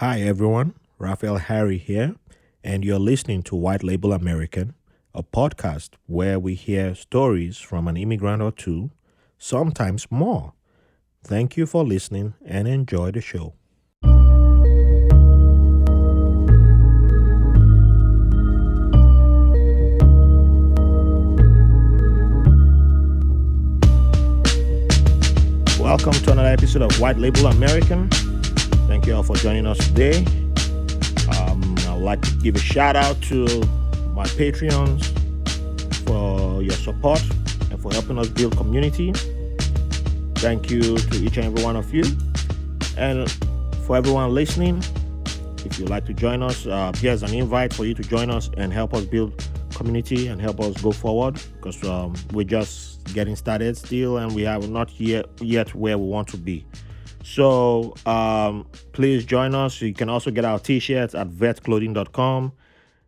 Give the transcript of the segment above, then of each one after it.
Hi, everyone. Raphael Harry here, and you're listening to White Label American, a podcast where we hear stories from an immigrant or two, sometimes more. Thank you for listening and enjoy the show. Welcome to another episode of White Label American. Thank you all for joining us today. Um, I would like to give a shout out to my Patreons for your support and for helping us build community. Thank you to each and every one of you. And for everyone listening, if you'd like to join us, uh, here's an invite for you to join us and help us build community and help us go forward because um, we're just getting started still and we have not yet yet where we want to be. So um, please join us. You can also get our t-shirts at vetclothing.com.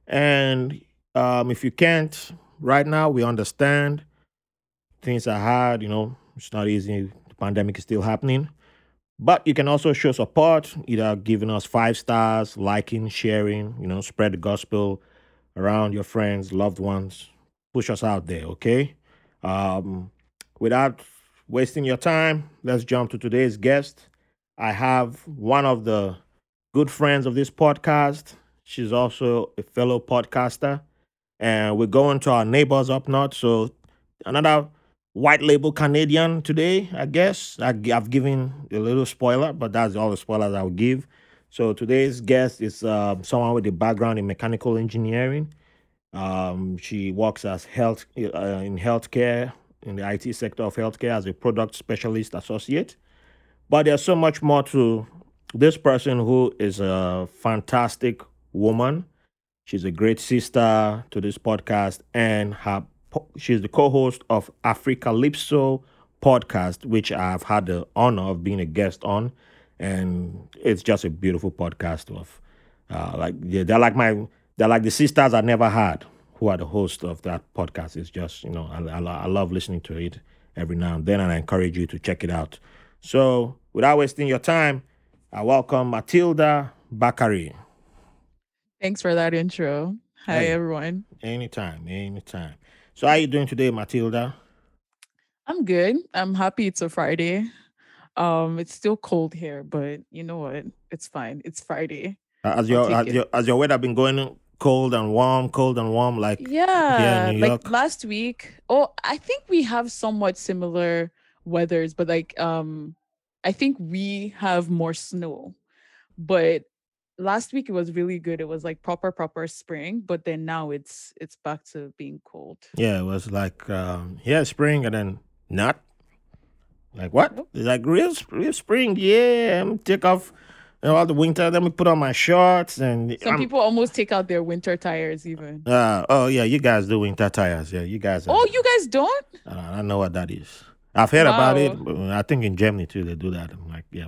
And um, if you can't right now, we understand things are hard. You know, it's not easy. The pandemic is still happening. But you can also show support, either giving us five stars, liking, sharing, you know, spread the gospel around your friends, loved ones. Push us out there, okay? Um, without wasting your time, let's jump to today's guest. I have one of the good friends of this podcast. She's also a fellow podcaster. And we're going to our neighbors up north. So, another white label Canadian today, I guess. I, have given a little spoiler, but that's all the spoilers I'll give. So, today's guest is uh, someone with a background in mechanical engineering. Um, she works as health uh, in healthcare in the IT sector of healthcare as a product specialist associate. But there's so much more to this person who is a fantastic woman. She's a great sister to this podcast, and her she's the co-host of Africalypso podcast, which I've had the honor of being a guest on, and it's just a beautiful podcast of uh, like they're like my they're like the sisters I never had who are the host of that podcast. It's just, you know, I, I, I, love listening to it every now and then, and I encourage you to check it out. So, without wasting your time, I welcome Matilda Bakare. Thanks for that intro. Hi, hey, everyone. Anytime, anytime. So, how are you doing today, Matilda? I'm good. I'm happy it's a Friday. Um, it's still cold here, but you know what? It's fine. It's Friday. Uh, has your has your has your weather been going cold and warm, cold and warm, like yeah, like last week. Oh, I think we have somewhat similar weathers, but like um, I think we have more snow. But last week it was really good. It was like proper proper spring, but then now it's it's back to being cold. Yeah, it was like um, yeah, spring and then not. Like what? It's like real, real spring. Yeah, take off you know, all the winter. Let me put on my shorts and some I'm, people almost take out their winter tires even. Uh, oh yeah, you guys do winter tires. Yeah, you guys. Are, oh, you guys don't? I don't, I don't know what that is. I've heard wow. about it. I think in Germany too they do that. I'm like, yeah.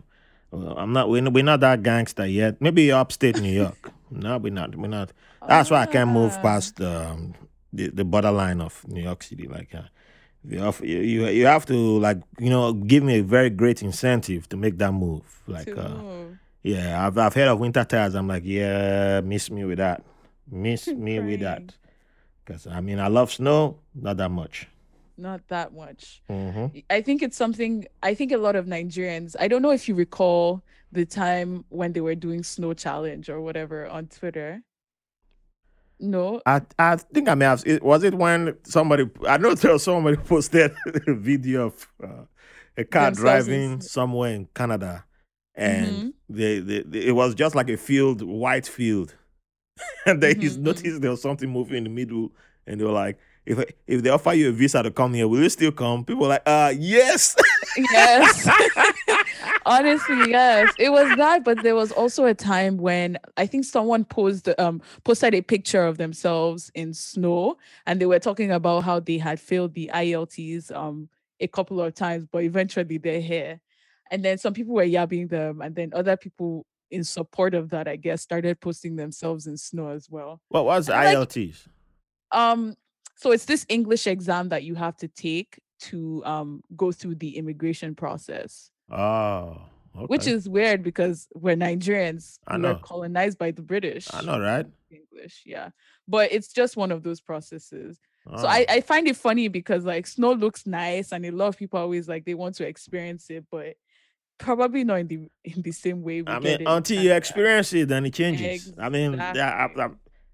Well, I'm not. We're, we're not that gangster yet. Maybe upstate New York. no, we're not. We're not. That's why I can't move ah. past um, the the borderline of New York City. Like, uh, you, have, you you have to like you know give me a very great incentive to make that move. Like, uh, move. Yeah, I've I've heard of winter tires. I'm like, yeah, miss me with that. Miss me with that. Because I mean, I love snow, not that much. Not that much. Mm-hmm. I think it's something. I think a lot of Nigerians. I don't know if you recall the time when they were doing snow challenge or whatever on Twitter. No, I I think I may have. Was it when somebody? I know there was somebody posted a video of uh, a car driving somewhere in Canada and mm-hmm. they, they, they, it was just like a field, white field. and they mm-hmm. noticed there was something moving in the middle, and they were like, if if they offer you a visa to come here, will you still come? People were like, uh, yes. yes. Honestly, yes. It was that, but there was also a time when I think someone posed um posted a picture of themselves in snow and they were talking about how they had failed the IELTS um a couple of times, but eventually they're here. And then some people were yabbing them, and then other people in support of that, I guess, started posting themselves in snow as well. What was IELTS? Like, um, so it's this English exam that you have to take to um go through the immigration process. Oh. which is weird because we're Nigerians. I We were know. colonized by the British. I know, right? English, yeah. But it's just one of those processes. So Oh. I, I find it funny because like snow looks nice and a lot of people always like they want to experience it, but probably not in the in the same way we I get mean, it until you experience it, then it changes. I mean, yeah, I, I,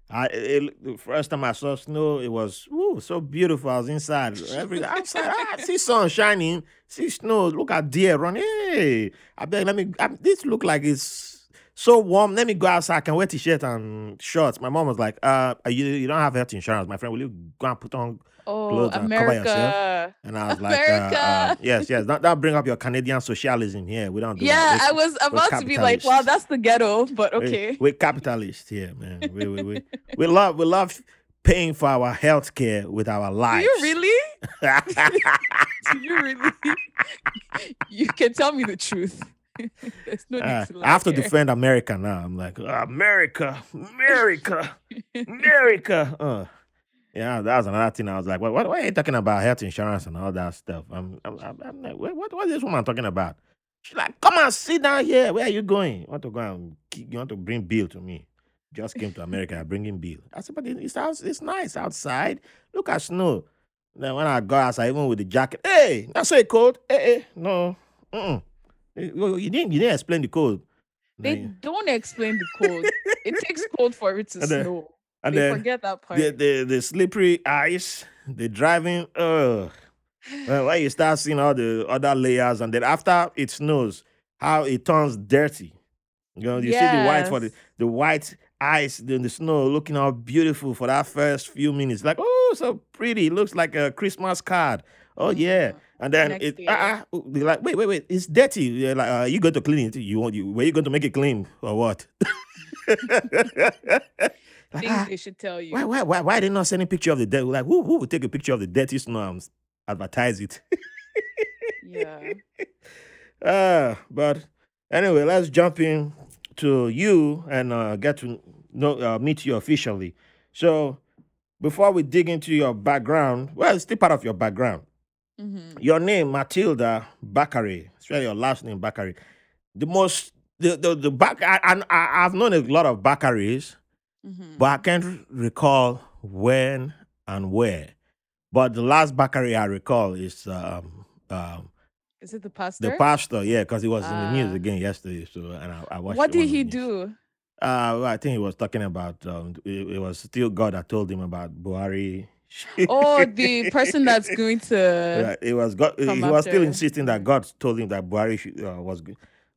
I it, the first time I saw snow, it was woo, so beautiful. I was inside. Every outside, ah, I see sun shining, see snow. Look at deer running. Hey, I bet. Let me. I, this look like it's so warm. Let me go outside. I can wear t-shirt and shorts. My mom was like, "Uh, you you don't have health insurance, my friend. Will you go and put on Oh, clothes and cover yourself?" America. And I was like, uh, uh, America. "Yes, yes. Don't, don't bring up your Canadian socialism here. We don't do that. Yeah, We- I was about to be like, wow, capitalists. that's the ghetto, but we- okay. We're capitalists here, man. We, we, we, we love we love paying for our health care with our Do lives. you really? Do you really? you can tell me the truth. There's no need Uh, to I lie have to here. defend America now. I'm like, America, America, America. Uh, yeah, that was another thing. I was like, what, what, why are you talking about health insurance and all that stuff? I'm, I'm, I'm, I'm like, what, what, what is this woman talking about? She's like, come and sit down here. Where are you going? You want to go and you want to bring Bill to me? Just came to America, bringing Bill. I said, but it's out, it's nice outside. Look at snow. Then when I got outside, even with the jacket, hey, that's so cold. Hey, hey, no, mm-mm. Eh, you didn't, you didn't explain the code. They Then- don't explain the code. it takes cold for it to then- snow. And they then forget that part. the, the the slippery ice, the driving. Uh, when when you start seeing all the other layers, and then after it snows, how it turns dirty. You know, you see the white for the the white ice, then the snow looking all beautiful for that first few minutes. Like, oh, so pretty. It looks like a Christmas card. Oh yeah. Mhm. And then Next it day. ah, ah, they're like, wait, wait, wait, it's dirty. You're like, uh, you going to clean it? You want you were you going to make it clean or what? Like, Things ah, they should tell you. why, why, why, why they not sending a picture of the dirty? Like, who, who would take a picture of the dirty snow and s- advertise it? Yeah. uh, but anyway, let's jump in to you and uh, get to know, uh, meet you officially. So, before we dig into your background, well, it's still part of your background. Mhm. Your name, Matilda Bakare. It's really your last name, Bakare. The most, the the, the back. I, I I- I've known a lot of Bakares, Mhm. but I can't recall when and where. But the last Bakare I recall is um, um, Is it the pastor? the pastor, yeah, because he was in the news Ah. again yesterday. So and I, I watched. what did he do? Uh, well, I think he was talking about. Um, it, it was still God that told him about Buhari. Oh, the person that's going to. Yeah, it was God. He come was still insisting that. God told him that Buhari uh, was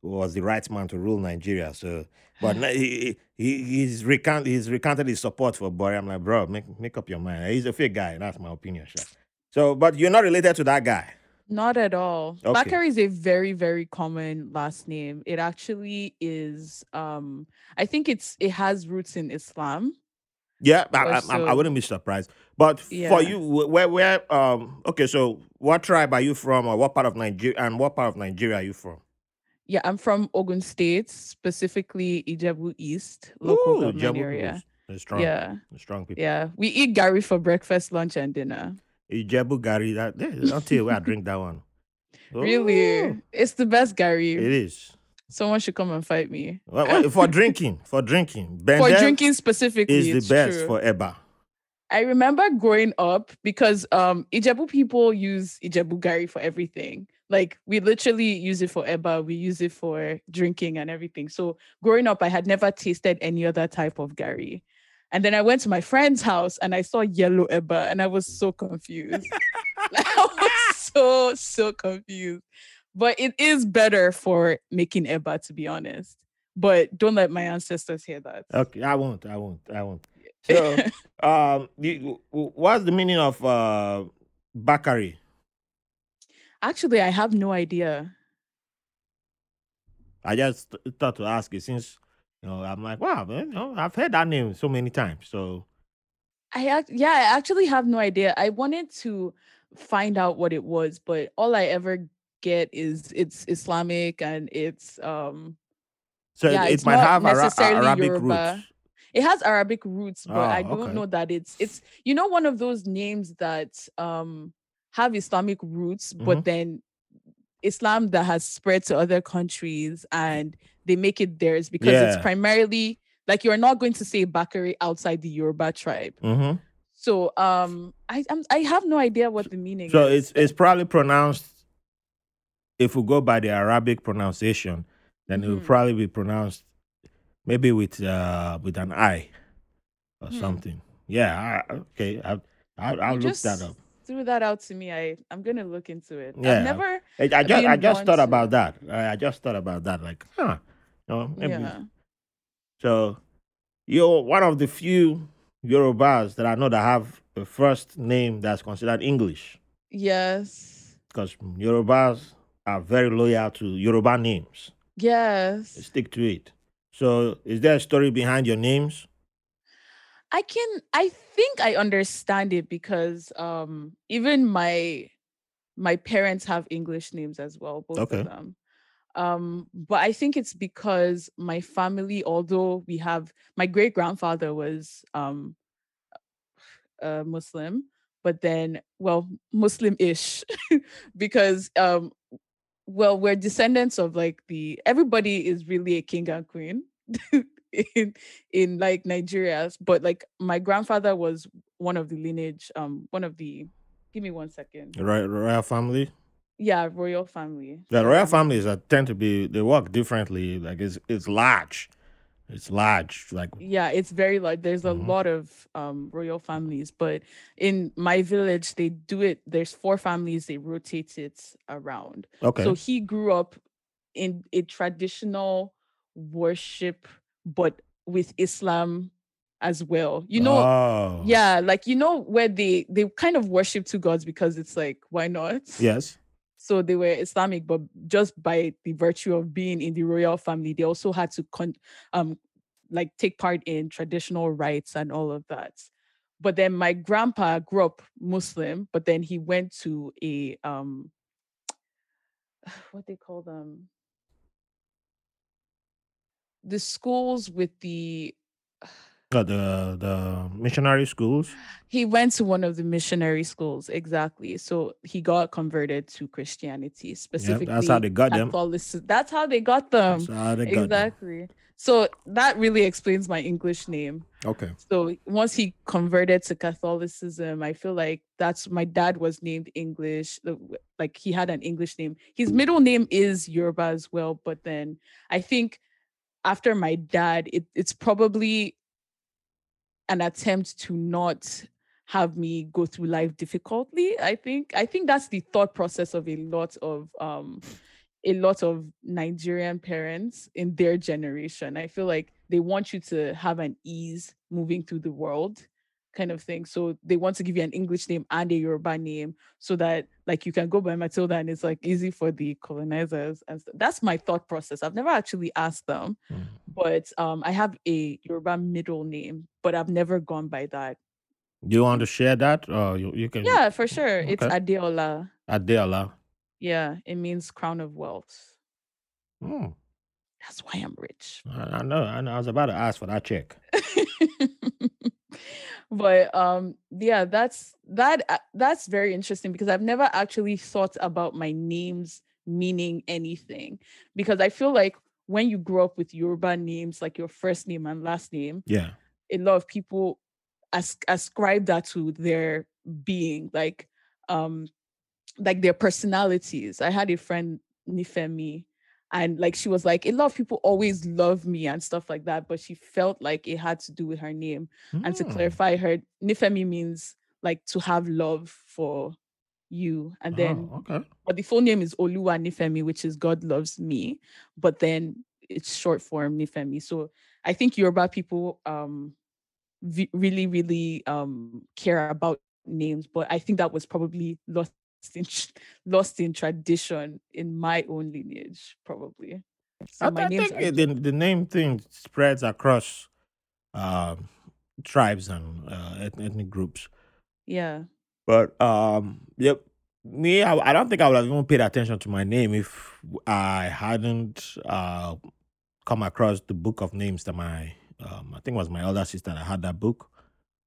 was the right man to rule Nigeria. So, but he, he he's recount he's recanted his support for Buhari. I'm like, bro, make make up your mind. He's a fake guy. That's my opinion, sure. So, but you're not related to that guy. Not at all. Okay. Bakare is a very, very common last name. It actually is. Um, I think it's it has roots in Islam. Yeah, I, I, I- I wouldn't be surprised. But Yeah. for you, where where um okay, so what tribe are you from, or what part of Nigeria, and what part of Nigeria are you from? Yeah, I'm from Ogun State, specifically Ijebu East local Ooh, government Jabu area. They're strong. Yeah, They're strong people. yeah. We eat gari for breakfast, lunch, and dinner. Ijebu Gari, that until where I drink that one. Really, it's the best gari. It is. Someone should come and fight me Well, well, for drinking, for drinking. for drinking specifically. is it's the best true. for Eba. I remember growing up because um Ijebu people use Ijebu Gari for everything. Like we literally use it for eba, we use it for drinking and everything. So growing up, I had never tasted any other type of gari. And then I went to my friend's house and I saw yellow eba and I was so confused. I was so, so confused. But it is better for making eba, to be honest. But don't let my ancestors hear that. Okay, I won't. I won't. I won't. So, um, what's the meaning of uh, Bakare? Actually, I have no idea. I just thought to ask you since you know I'm like, wow, man, you know, I've heard that name so many times. So I act- yeah, I actually have no idea. I wanted to find out what it was, but all I ever get is it's Islamic and it's um so Yeah, it, it might have Ara- Arabic Yoruba. roots. it has Arabic roots, but I Oh, don't okay. know that it's it's you know one of those names that um have Islamic roots, Mhm. but then Islam that has spread to other countries and they make it theirs because it's primarily like you're not going to say Bakare outside the Yoruba tribe. hmm So um I I'm, I have no idea what the meaning So is. it's it's probably pronounced. If we go by the Arabic pronunciation, then it will probably be pronounced maybe with uh with an I or Hmm. something. Yeah. I, okay. I, I, I'll You look that up. Threw that out to me. I I'm gonna look into it. Yeah. I've never I, I just I just thought to- about that. I, I just thought about that. Like, huh? You know, maybe. yeah. So you're one of the few Yorubas that I know that have a first name that's considered English. Yes. Because Yorubas are very loyal to Yoruba names. They Yes. stick to it. So is there a story behind your names? I can I think I understand it because um even my my parents have English names as well, both Okay. of them. Um, but I think it's because my family, although we have my great grandfather was um a Muslim, but then well, Muslim-ish, because um well, we're descendants of like the everybody is really a king and queen in in like Nigeria, but like my grandfather was one of the lineage, um, one of the give me one second. The Royal, family? Yeah, royal family. The royal families are, tend to be they work differently. Like it's it's large. It's large. Like yeah it's very large there's a Mhm. lot of um royal families but in my village they do it there's four families they rotate it around okay. so he grew up in a traditional worship but with islam as well you know Oh. yeah like you know where they they kind of worship two gods because it's like why not Yes. so they were Islamic, but just by the virtue of being in the royal family, they also had to con- um like take part in traditional rites and all of that. But then my grandpa grew up Muslim, but then he went to a um what they call them the schools with the Uh, the the missionary schools. he went to one of the missionary schools exactly so he got converted to christianity specifically how they got them. That's how they got them That's how they got them. exactly so that really explains my english name Okay. so once he converted to catholicism i feel like that's my dad was named english like he had an english name his middle name is yoruba as well but then i think after my dad it, it's probably an attempt to not have me go through life difficultly i think. I think that's the thought process of a lot of um a lot of nigerian parents in their generation. I feel like they want you to have an ease moving through the world kind of thing so they want to give you an english name and a yoruba name so that like you can go by matilda and it's like easy for the colonizers and st- that's my thought process i've never actually asked them Mm. but um i have a yoruba middle name but i've never gone by that Do you want to share that, or you, you can? yeah for sure it's Okay. adeola yeah it means crown of wealth Hmm. that's why i'm rich I, I know. I know. I was about to ask for that check. but um yeah that's that uh, that's very interesting because i've never actually thought about my names meaning anything because i feel like when you grow up with yoruba names like your first name and last name Yeah. a lot of people as- ascribe that to their being like um like their personalities i had a friend nifemi and like she was like a lot of people always love me and stuff like that but she felt like it had to do with her name and to Hmm. clarify her nifemi means like to have love for you and then Oh, okay. but the full name is Oluwa Nifemi, which is God loves me, but then it's short form Nifemi. So I think Yoruba people um v- really, really um care about names, but I think that was probably lost in lost in tradition in my own lineage, probably. So I, my I think are the the name thing spreads across um, tribes and uh, eth- ethnic groups. yeah. But um, yep, me, I, I don't think I would have even paid attention to my name if I hadn't uh, come across the book of names that my um, I think it was my older sister that had that book,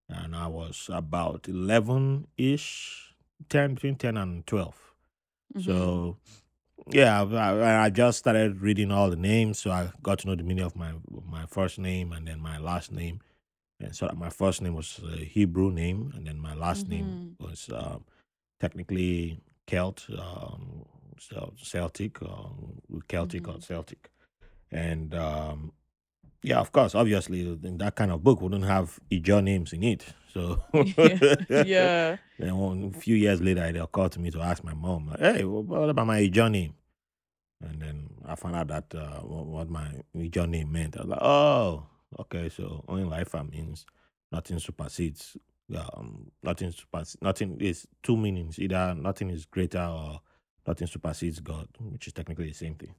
and I was about eleven ish, ten between ten and 12 mhm. So Yeah, I, I just started reading all the names, so I got to know the meaning of my my first name and then my last name. And so my first name was a Hebrew name, and then my last name hmm was um, technically Celt, um, Celtic, um, Celtic or hmm Celtic. And um, yeah, of course, obviously, in that kind of book wouldn't have Ijo names in it. So Yeah. Yeah. then one, a few years later, it occurred to me to ask my mom, like, "Hey, what about my Ijo name?" And then I found out that uh, what, what my Ijo name meant. I was like, "Oh, okay. So only life means nothing supersedes. Um, nothing supersedes. Nothing is two meanings. Either nothing is greater or nothing supersedes God, which is technically the same thing.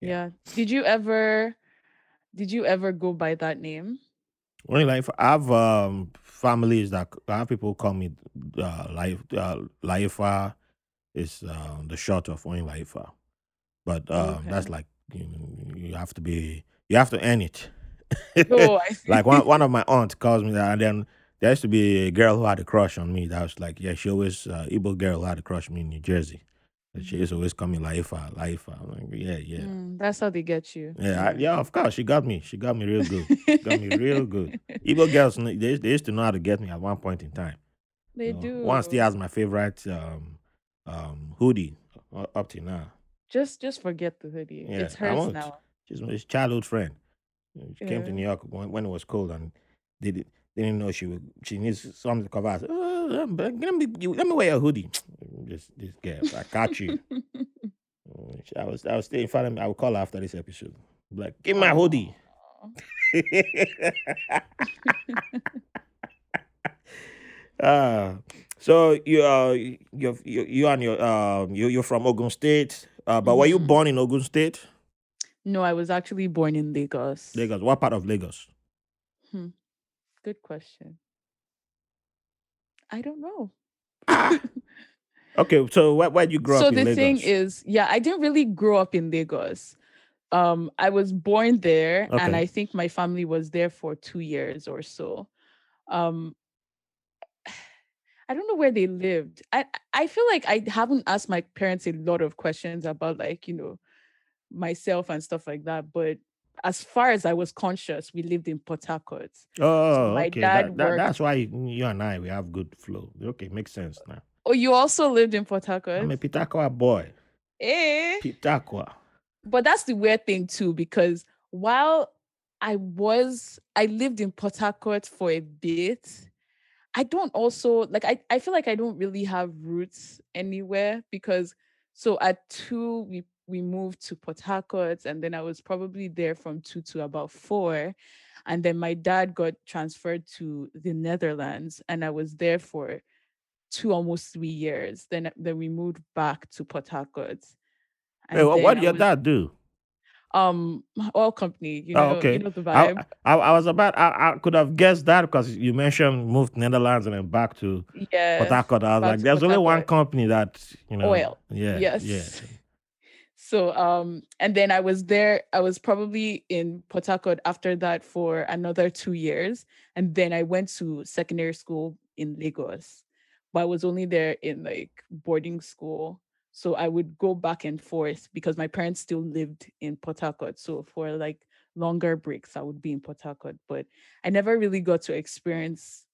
Yeah. Yeah. Did you ever did you ever go by that name? Only life. I have um, families that I have people call me uh, life. Uh, Laifa is uh, the short of only Laifa. but um, that's like you, know, you have to be you have to earn it. Oh, I like one one of my aunts calls me that, and then there used to be a girl who had a crush on me. That was like, yeah, she always uh, Igbo girl who had a crush on me in New Jersey. And she Mhm. always coming me Laifa, Laifa. I'm like, yeah, yeah, Mm, that's how they get you. yeah, I, Yeah. yeah. Of course, she got me. She got me real good. She got me real good. Igbo girls, they, they used to know how to get me at one point in time. They do. one still has my favorite um, um, hoodie up to now. Just just forget the hoodie. Yeah, It's hers now. She's my childhood friend. You know, She came to New York when, when it was cold and did, they didn't know she would. She needs something to cover. I said, oh, let me let me wear a hoodie. This this girl, I got you. Mm, I was I was staying in front of me. I will call her after this episode. Be Like, give me my hoodie. Uh, so you uh you you you and your um you you're from Ogun State. Uh, but were you Mhm. born in Ogun State? No, I was actually born in Lagos. Lagos. What part of Lagos? Hmm. Good question. I don't know. Okay. So where where you grow so up So the thing is, yeah, I didn't really grow up in Lagos. Um, I was born there, and I think my family was there for two years or so. Um, I don't know where they lived. I I feel like I haven't asked my parents a lot of questions about like, you know, myself and stuff like that. But as far as I was conscious, we lived in Port Harcourt. So Oh, my okay. dad That, that that's why you, and I we have good flow. Okay, makes sense now. Oh, you also lived in Port I'm a Pitakwa boy. Eh. Pitakwa. But that's the weird thing too, because while I was I lived in Port Harcourt for a bit, I don't also like I, I feel like I don't really have roots anywhere because so at two we we moved to Port Harcourt and then I was probably there from two to about four. And then my dad got transferred to the Netherlands and I was there for two almost three years. Then then we moved back to Port Harcourt. Hey, And what, did your was dad do? um oil company, you Oh, know, you know the I, vibe. I I was about I, I could have guessed that because you mentioned moved Netherlands and then back to Port Harcourt. I was like, there's only one company that you know. Oil. Yeah, yeah. So um and then I was there I was probably in Port Harcourt after that for another 2 years and then I went to secondary school in Lagos. But I was only there in like boarding school. So I would go back and forth because my parents still lived in Port Harcourt. So for like longer breaks I would be in Port Harcourt, but I never really got to experience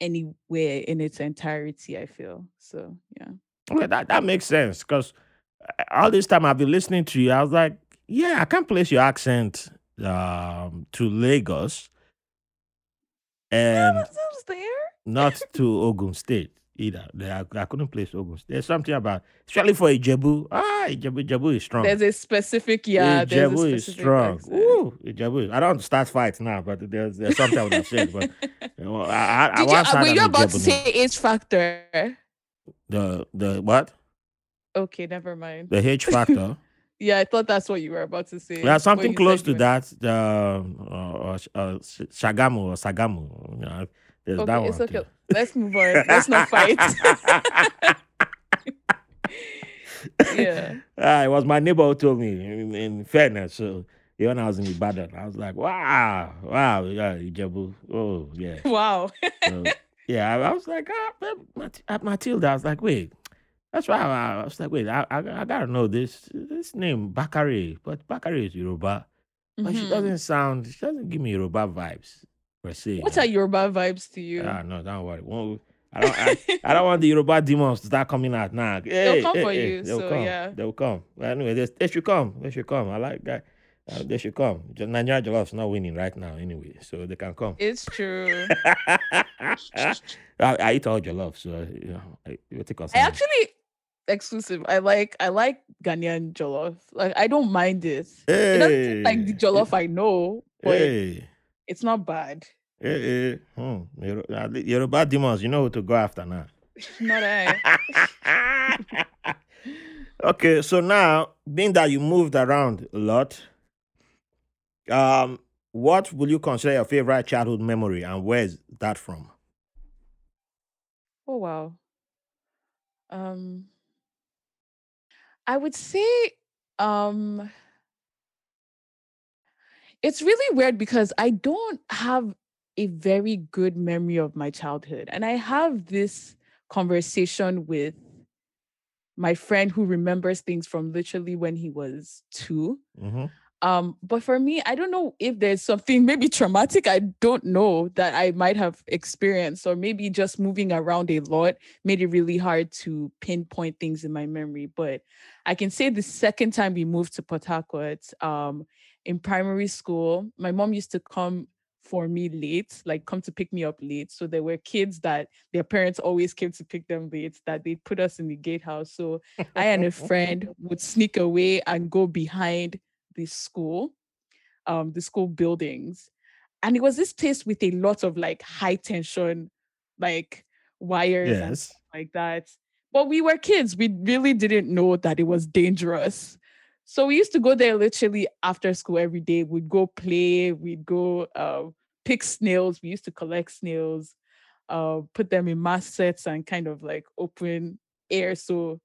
anywhere in its entirety, I feel. So, yeah. Okay, that that makes sense because all this time I've been listening to you, I was like, yeah, I can't place your accent um, to Lagos and there. not to Ogun State either. I, I couldn't place Ogun State. There's something about, especially for Ijebu. Ah, Ijebu, Ijebu is strong. There's a specific, yeah, there's a Ijebu is strong. accent. Woo, Ijebu. I don't start fights now, but there's, there's something I would have said. But you know, I, I, I Did you? once uh, Were you about to Ijebu name. say age factor? The the what? Okay, never mind. The H factor. Yeah, I thought that's what you were about to say. Yeah, something close to that. The uh, uh, uh, Shagamu or Sagamu. You know, there's that Okay, one. it's okay. too. Let's move on. Let's not fight. yeah. Ah, it was my neighbor who told me. In, in fairness, so yeah, when I was in Ibadan, I was like, wow, wow, yeah, Ijebu. Oh, yeah. Wow. So, yeah, I, I was like, ah, uh, Matilda. I was like, wait, That's why I, I was like, wait, I, I, I gotta know this this name Bakare, but Bakare is Yoruba, but she Mhm. doesn't sound. She doesn't give me Yoruba vibes per se. What are Yoruba vibes to you? Ah, no, don't worry. Won't- I don't. I, I don't want the Yoruba demons to start coming out now. Hey, come hey, for hey, you, They'll so come. yeah. They'll come. But anyway, they, they should come. They should come. I like that. Uh, they should come. Just Nigeria Jollof is not winning right now anyway, so they can come. it's true. I, I eat all jollof, so you know, I, you take us. I actually exclusive. I like I like Ghanaian jollof. Like I don't mind it. It doesn't like the jollof I know, but Hey, it's not bad. hey, hey. Hmm. The Yoruba demons, you know who to go after now. Not I. okay, so now being that you moved around a lot, um, what will you consider your favorite childhood memory, and where is that from? Oh wow. Um, I would say um it's really weird because I don't have a very good memory of my childhood. And I have this conversation with my friend who remembers things from literally when he was two. hmm Um, but for me, I don't know if there's something maybe traumatic, I don't know that I might have experienced, or maybe just moving around a lot made it really hard to pinpoint things in my memory. But I can say the second time we moved to Port Harcourt, um, in primary school, my mom used to come for me late, like come to pick me up late. So there were kids that their parents always came to pick them late, that they put us in the gatehouse. So I and a friend would sneak away and go behind the school, um, the school buildings. And it was this place with a lot of like high tension, like wires and Yes. like that. But we were kids. We really didn't know that it was dangerous. So we used to go there literally after school every day. We'd go play, we'd go uh, pick snails. We used to collect snails, uh, put them in mass sets and kind of like open air so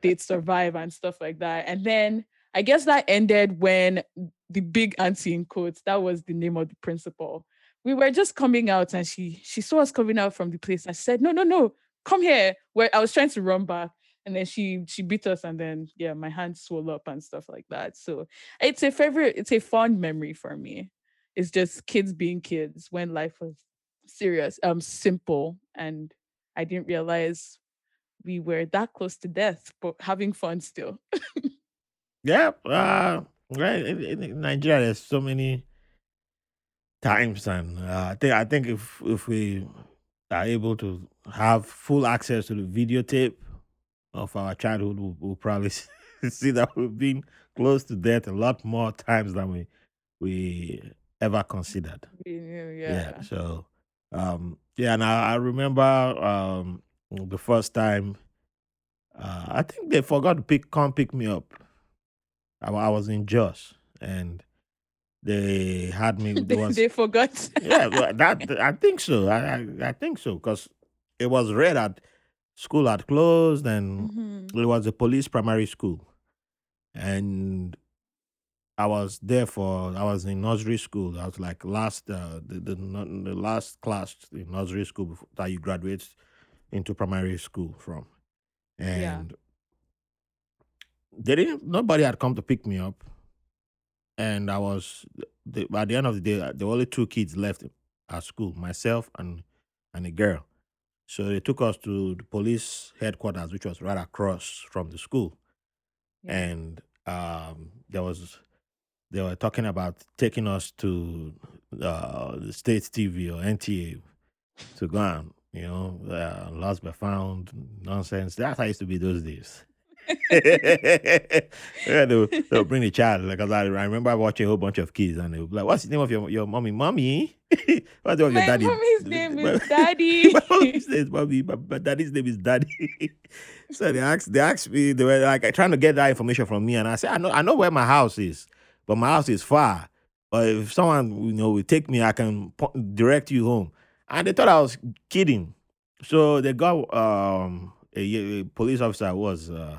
they'd survive and stuff like that. And then I guess that ended when the big auntie in quotes, that was the name of the principal. We were just coming out and she she saw us coming out from the place and she said, No, no, no, come here. Where I was trying to run back. And then she she beat us and then yeah, my hand swelled up and stuff like that. So it's a favorite, it's a fond memory for me. It's just kids being kids when life was serious, um, simple, and I didn't realize we were that close to death, but having fun still. Yeah. Uh, right. In, in Nigeria, there's so many times, and uh, I think I think if if we are able to have full access to the videotape of our childhood, we'll, we'll probably see that we've been close to death a lot more times than we we ever considered. Yeah. yeah. So, um, yeah, and I, I remember um the first time. Uh, I think they forgot to pick come pick me up. I, I was in Jos, and they had me. They, was they forgot. yeah, well, that I think so. I I, I think so because it was read at school had closed, and Mhm. it was a police primary school, and I was there for I was in nursery school. I was like last uh, the, the the last class in nursery school before, that you graduate into primary school from, Yeah. and they didn't. Nobody had come to pick me up, and I was the, at the end of the day. There were only two kids left at school: myself and and a girl. So they took us to the police headquarters, which was right across from the school Yeah. and um, there was they were talking about taking us to uh, the state TV or NTA to go on, you know uh, lost but found nonsense. That's how it used to be those days. Yeah, they'll, they'll bring the child because I, I remember watching a whole bunch of kids and they were like, "What's the name of your your mommy? Mommy? What's the name of your daddy? mommy's name My- is Daddy. my mommy's name is mommy, but, but daddy's name is daddy. so they asked, they asked me, they were like trying to get that information from me, and I said, I know, I know where my house is, but my house is far. But if someone you know will take me, I can direct you home. And they thought I was kidding, so they got um a, a police officer was uh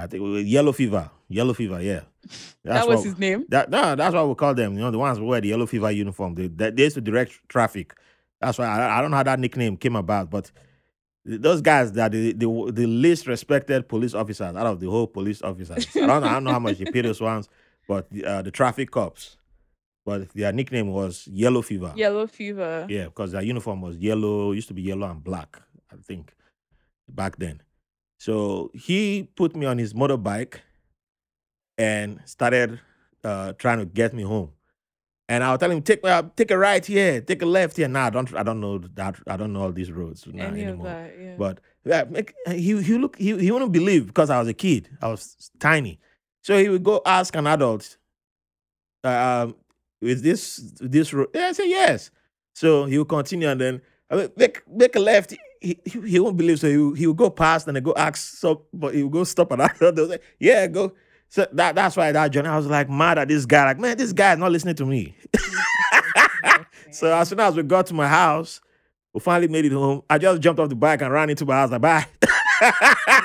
I think yellow fever, yellow fever, yeah. that was what- his name. that no, that's what we call them. You know, the ones who wear the yellow fever uniform. They, they, they used to direct traffic. That's why I, I don't know how that nickname came about, but those guys that the, the the least respected police officers out of the whole police officers. I don't, I don't know how much they pay those ones, but the, uh, the traffic cops. But their nickname was Yellow Fever. Yellow fever. Yeah, because their uniform was yellow, used to be yellow and black, I think, back then. So he put me on his motorbike and started uh, trying to get me home. And I'll tell him, take uh, take a right here, take a left here. Nah, I don't I don't know that I don't know all these roads nah, anymore. that, yeah. But yeah, make, he he look he he wouldn't believe because I was a kid. I was tiny. So he would go ask an adult, uh, um, is this this road? Yeah, I say yes. So he would continue and then I mean, make make a left. He, he, he won't believe. So he will, he will go past and then go ask so but he will go stop and after they'll say, Yeah, go. So that that's why that journey I was like mad at this guy. Like, man, this guy is not listening to me. so as soon as we got to my house, we finally made it home. I just jumped off the bike and ran into my house. Like, bye.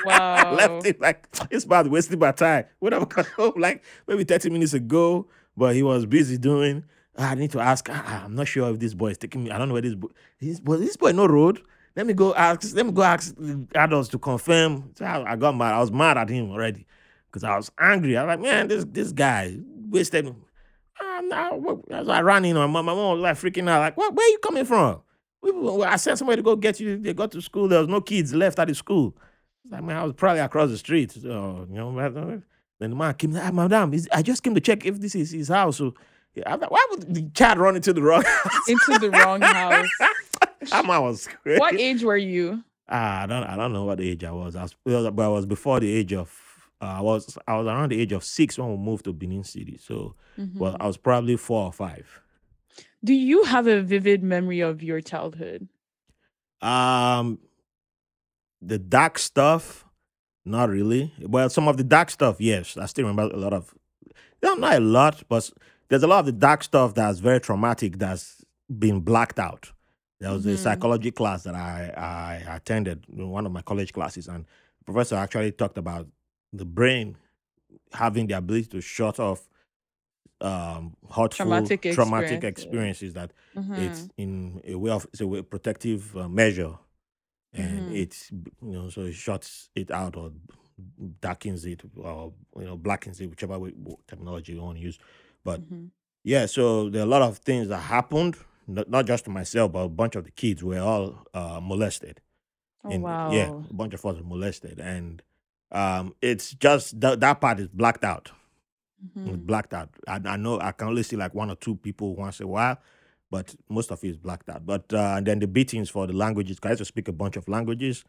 Wow. Left it like it's about wasting my time. When I got home, like maybe 30 minutes ago, but he was busy doing. "Ah, I need to ask. ah, I'm not sure if this boy is taking me. I don't know where this boy. This boy, this boy no road. Let me go ask. Let me go ask the adults to confirm. So I, I got mad. I was mad at him already because I was angry. I was like, man, this this guy wasted. Ah, no, as I ran in, my my mom was like freaking out. Like, what? Where you coming from? We, I sent somebody to go get you. They got to school. There was no kids left at the school. Like, man, I was probably across the street. So, you know, uh, then the man came. Ah, madam, I just came to check if this is his house. So, yeah, I'm like, why would the child run into the wrong house? Into the wrong house. That man was crazy. What age were you? Ah, I don't, I don't know what age I was. I was, but I was before the age of. Uh, I was, I was around the age of six when we moved to Benin City. So, well, Mhm. I was probably four or five. Do you have a vivid memory of your childhood? Um, the dark stuff, not really. Well, some of the dark stuff, yes. I still remember a lot of. No, not a lot, but there's a lot of the dark stuff that's very traumatic that's been blacked out. There was a Mhm. psychology class that I, I attended, in one of my college classes, and the professor actually talked about the brain having the ability to shut off um hurtful Traumatic traumatic experience, experiences that Mhm. it's in a way of it's a way protective uh, measure and Mhm. it's you know so it shuts it out or darkens it or you know blackens it whichever way, terminology you want to use but Mhm. yeah so there are a lot of things that happened not, not just to myself but a bunch of the kids were all uh, molested Oh in- wow. yeah a bunch of us were molested and um it's just that, that part is blacked out it's Mhm. blacked out. I, I know I can only see like one or two people once in a while, but most of it is blacked out. But uh, and then the beatings for the languages, I used to speak a bunch of languages.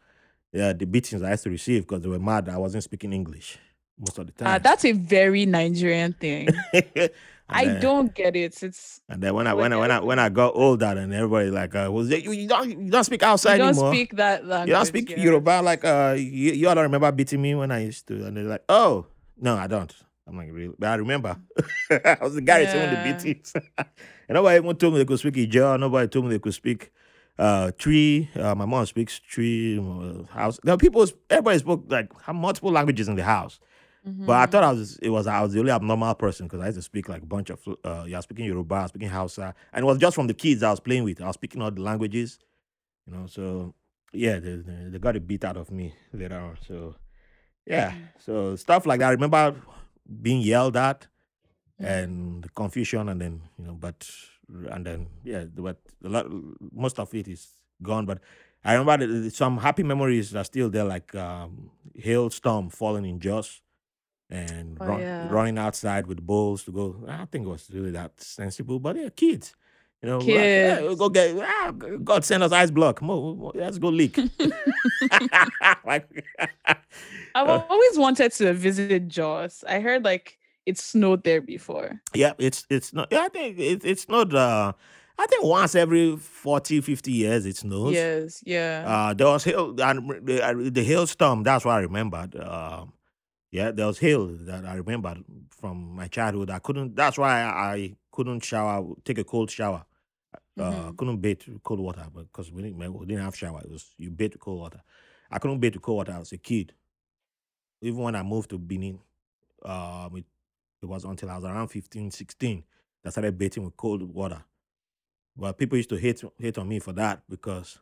Yeah, the beatings I used to receive because they were mad I wasn't speaking English most of the Uh, time. that's a very Nigerian thing. I then- don't get it. It's And then when I when I when I when I got older, and everybody like uh, was you, you don't you don't speak outside you don't anymore. speak that language. you don't speak yeah. Yoruba like uh you, you all don't remember beating me when I used to, and they're like, oh no, I don't. I'm like really, but I remember. I was the guy doing the Yeah. beatings, and nobody even told me they could speak Ijaw. Nobody told me they could speak uh tree. Uh, my mom speaks tree. Uh, house. There were people. Everybody spoke like multiple languages in the house. But I Mhm. thought I was it was I was the only abnormal person because I used to speak like a bunch of uh yeah, speaking Yoruba, I was speaking Hausa, and it was just from the kids I was playing with. I was speaking all the languages, you know. So yeah, they, they, got a beat out of me later on. So yeah, so stuff like that. I remember being yelled at and the confusion, and then you know, but and then yeah, but a lot, most of it is gone. But I remember that the- some happy memories are still there, like um, hailstorm falling in Jos and Oh, run, yeah. running outside with bowls to go. I don't think it was really that sensible, but yeah, kids. You know, like, yeah, Kids. go get ah, God send us ice block. Come on, let's go leak. like, I've uh, always wanted to visit Jos. I heard like it snowed there before. yeah, it's it's not. Yeah, I think it, it's not. Uh, I think once every 40, 50 years it snows. Yes, yeah. Uh, there was hail, and the, uh, the hailstorm. That's what I remembered. Um, yeah, there was hail that I remember from my childhood. I couldn't. That's why I couldn't shower, take a cold shower. Uh, Mhm. couldn't bathe with cold water because we didn't, we didn't have shower. It was you bathe with cold water. I couldn't bathe with cold water as a kid. Even when I moved to Benin, um, it, it was until I was around 15, 16 that I started bathing with cold water. But people used to hate hate on me for that because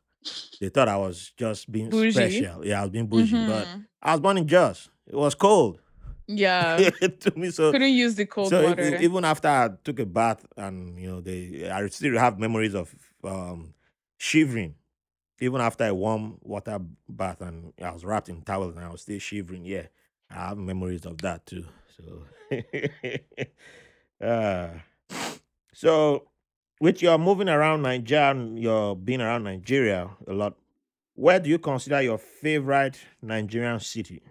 they thought I was just being Bougie. special. Yeah, I was being bougie, but Mhm. I was born in Jos. It was cold Yeah. it to me. So Couldn't use the cold so water. e- even after I took a bath and you know they I still have memories of um shivering. Even after a warm water bath and I was wrapped in towels and I was still shivering. Yeah. I have memories of that too. So uh, so with your moving around Nigeria and your being around Nigeria a lot, where do you consider your favorite Nigerian city?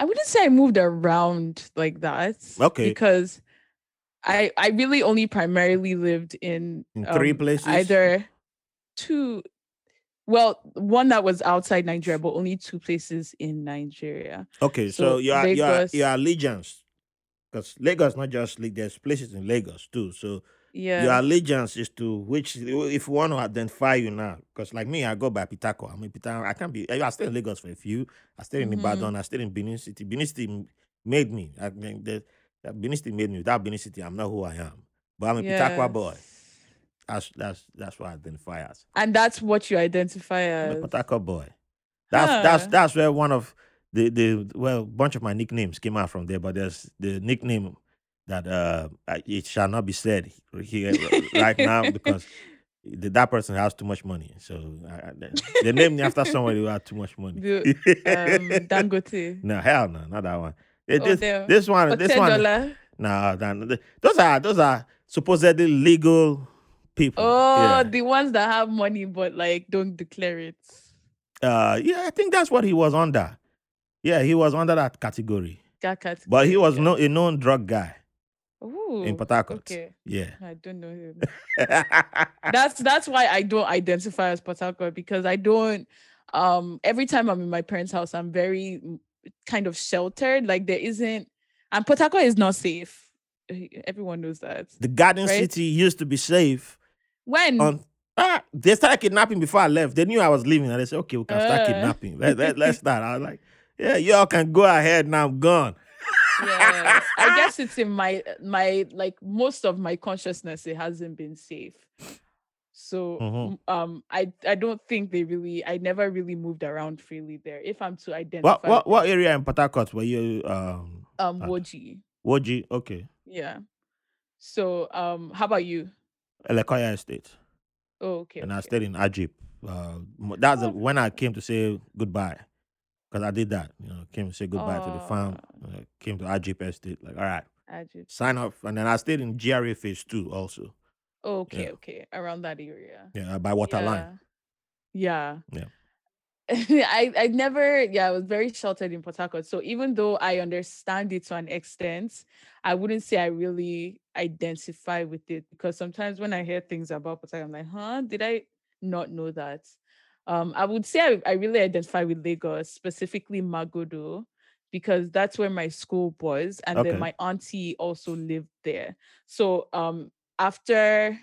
I wouldn't say I moved around like that. Okay. Because I I really only primarily lived in In three um, places? either two well, one that was outside Nigeria, but only two places in Nigeria. Okay, so, So your your Lagos- your allegiance, because Lagos not just like there's places in Lagos too. So your allegiance is to which if you want to identify you now, because like me, I go by Pitakwa. I'm a Pitakwa. I can't be. I stayed in Lagos for a few. I stayed in Mhm. Ibadan. I stayed in Benin City. Benin City made me. I mean, the, that Benin City made me. Without Benin City, I'm not who I am. But I'm a Pitakwa boy. That's that's that's what I identify as. And that's what you identify I'm as. a Pitakwa boy. That's that's that's where one of the the well bunch of my nicknames came out from there. But there's the nickname that uh I- it shall not be said here right now because the, that person has too much money. So I, I, they- named me after somebody who had too much money. The, um, Dangote. no hell no, not that one. Eh, Oh, this, this one, this one, Otedola. no, no, th- those are those are supposedly legal people. Oh, yeah. the ones that have money but like don't declare it. Uh, yeah, I think that's what he was under. Yeah, he was under that category. That category. But he was no a known drug guy Ooh, in Port Harcourt. okay. Yeah. I don't know him. that's that's why I don't identify as Port Harcourt because I don't. Um, every time I'm in my parents' house, I'm very mm, kind of sheltered. Like there isn't, and Port Harcourt is not safe. Eh, Everyone knows that. the Garden Right? City used to be safe. When On ah, they started kidnapping before I left. They knew I was leaving, and they said, "Okay, we can start Uh. kidnapping. Let, let, let's start." I was like, "Yeah, y'all can go ahead. Now I'm gone." Yeah, I guess it's in my my like most of my consciousness. It hasn't been safe. So Mhm. um, I I don't think they really. I never really moved around freely there. If I'm to identify, What what what area in Port Harcourt were you? Um, um? Woji. Woji. Okay, Yeah. So um, how about you? Elekahia Estate, Oh, okay. and I stayed in Agip. Uh, that's Oh. when I came to say goodbye, because I did that. You know, came to say goodbye to the farm. Uh, came to Agip Estate. Like, all right, I just sign up, and then I stayed in GRA Phase Two also. oh, okay, Yeah. okay, around that area. Yeah, by Waterline. Yeah. Yeah. I I never yeah I was very sheltered in Port Harcourt. So even though I understand it to an extent, I wouldn't say I really identify with it because sometimes when I hear things about Port Harcourt, I'm like, huh, did I not know that? Um, I would say I, I really identify with Lagos, specifically Magodo, because that's where my school was, and Okay. then my auntie also lived there. So um after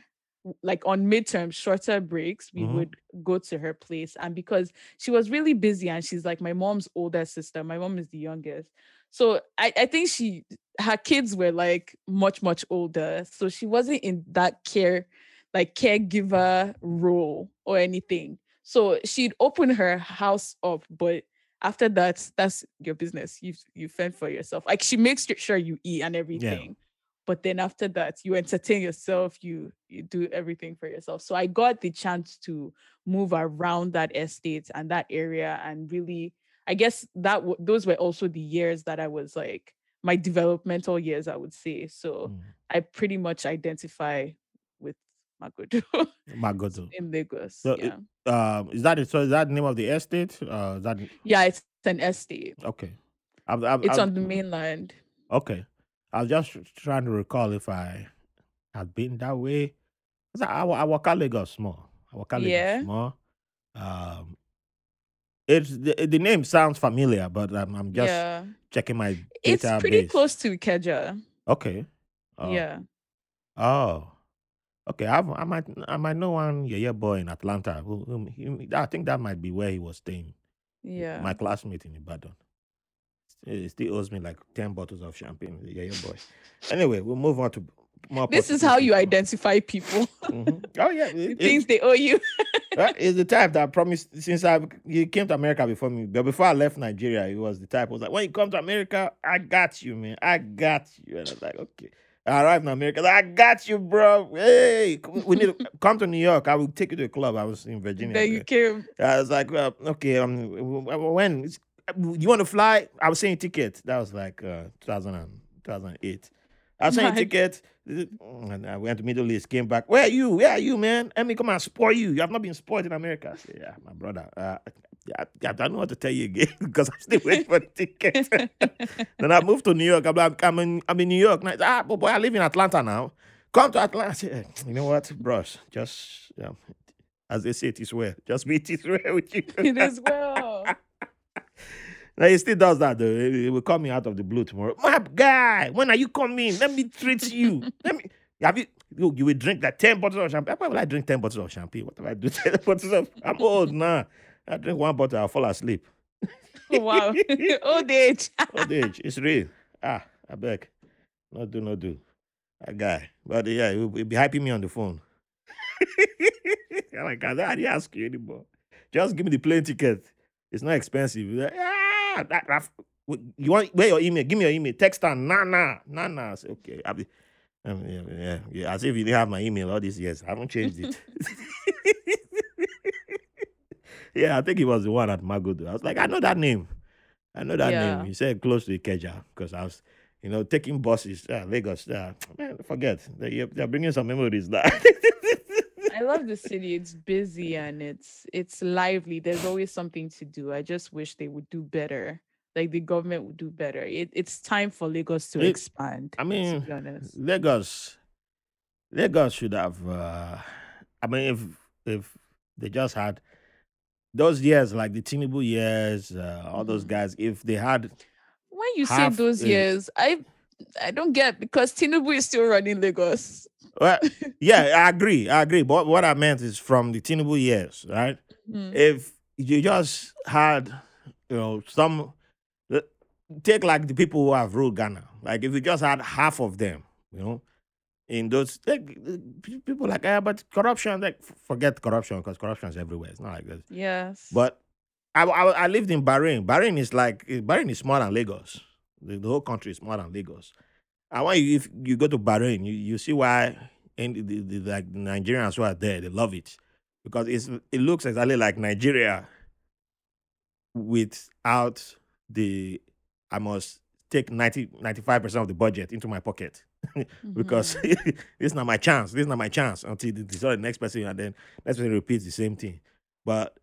like on midterm shorter breaks we Mhm. would go to her place and because she was really busy and she's like my mom's older sister my mom is the youngest so I, I think she her kids were like much much older so she wasn't in that care like caregiver role or anything so she'd open her house up but after that that's your business. You you fend for yourself. Like she makes sure you eat and everything but then after that you entertain yourself you you do everything for yourself. So i got the chance to move around that estate and that area and really i guess that w- those were also the years that i was like my developmental years i would say. So Mm. i pretty much identify magodo Magodo. in lagos So yeah it- Um, is that it? So is that the name of the estate? Uh, is that yeah it's an estate okay? I've, I've, it's I've- on the mainland Okay, I was just trying to recall if I had been that way. 'Cause I, I, I walk out Lagos small. I walk out Lagos Yeah. small. Um, it's the, the name sounds familiar, but I'm, I'm just yeah checking my it's pretty close to keja Okay. Oh. yeah Oh. Okay. I've, I might I might know one yeah yeah boy in Atlanta. Who, whom I think that might be where he was staying. yeah My classmate in Ibadan. He still owes me like 10 bottles of champagne. Yeah, yeah, boy. Anyway, we'll move on to more. This is how you identify people. Mhm. Oh yeah, the it- things they owe you. Well, it's the type that promised since I he came to America before me, but before I left Nigeria, he was the type who was like, when you come to America, I got you, man. I got you. And I was like, okay. I arrived in America, I got you, bro. Hey, we need to come to New York. I will take you to a club. I was in Virginia. then you came. I was like, well, okay, um, when It's- you want to fly? I was saying ticket. That was like uh, 2000 and, 2008. I was saying Nice. ticket, and I went to Middle East, came back. Where are you? Where are you, man? Let me come and spoil you. You have not been spoiled in America. I said, yeah, my brother. Uh, I, I don't know what to tell you again because I'm still waiting for the ticket. then I moved to New York. I'm like, I'm in, I'm in New York. Now, ah, but boy, I live in Atlanta now. Come to Atlanta. I said, "Eh, you know what, bros? Just, yeah, as they say, it is well. Just be it is well with you. it is well. Now he still does that though. He will call me out of the blue tomorrow. My guy, when are you coming? Let me treat you. Let me. Have you? You, you will drink that ten bottles of champagne. Why will I drink ten bottles of champagne? What if I do ten bottles of? I'm old now. I drink one bottle, I'll fall asleep. Oh, wow. Old age. Old age, it's real. Ah, I beg. No do, no do. That guy. But yeah, he'll, he'll be hyping me on the phone. I'm like, I don't ask you anymore. Just give me the plane ticket. It's not expensive. Like, ah, that, that, you want where your email? Give me your email. Text her, nah, nah, nah, nah. I say, okay. I'll be, um, yeah, yeah, yeah. As if you didn't have my email all these years. I haven't changed it. yeah, I think he was the one at Magodo. I was like, I know that name. I know that Yeah. name. He said close to Ikeja because I was, you know, taking buses. Uh, Lagos. Uh, man, forget. They, they're bringing some memories there. I love the city. It's busy and it's it's lively. There's always something to do. I just wish they would do better. Like the government would do better. It, it's time for Lagos to It- expand. I to mean, be honest. Lagos, Lagos should have. Uh, I mean, if if they just had those years, like the Tinubu years, uh, all those Mhm. guys, if they had, When you say those a- years, I I don't get because Tinubu is still running Lagos. Well, yeah, I agree, I agree. But what I meant is from the Tinubu years, right? Mm. If you just had, you know, some take like the people who have ruled Ghana, like if you just had half of them, you know, in those like, people like, ah, but corruption, like forget corruption because corruption is everywhere. It's not like this. Yes. But I, I, I lived in Bahrain. Bahrain is like Bahrain is smaller than Lagos. The, the whole country is smaller than Lagos. And when you if you go to Bahrain, you, you see why and the, the, the, like Nigerians who are there, they love it because it's it looks exactly like Nigeria without the I must take 90 95 percent of the budget into my pocket because Mhm. this is not my chance. This is not my chance until the, the next person and then next person repeats the same thing. But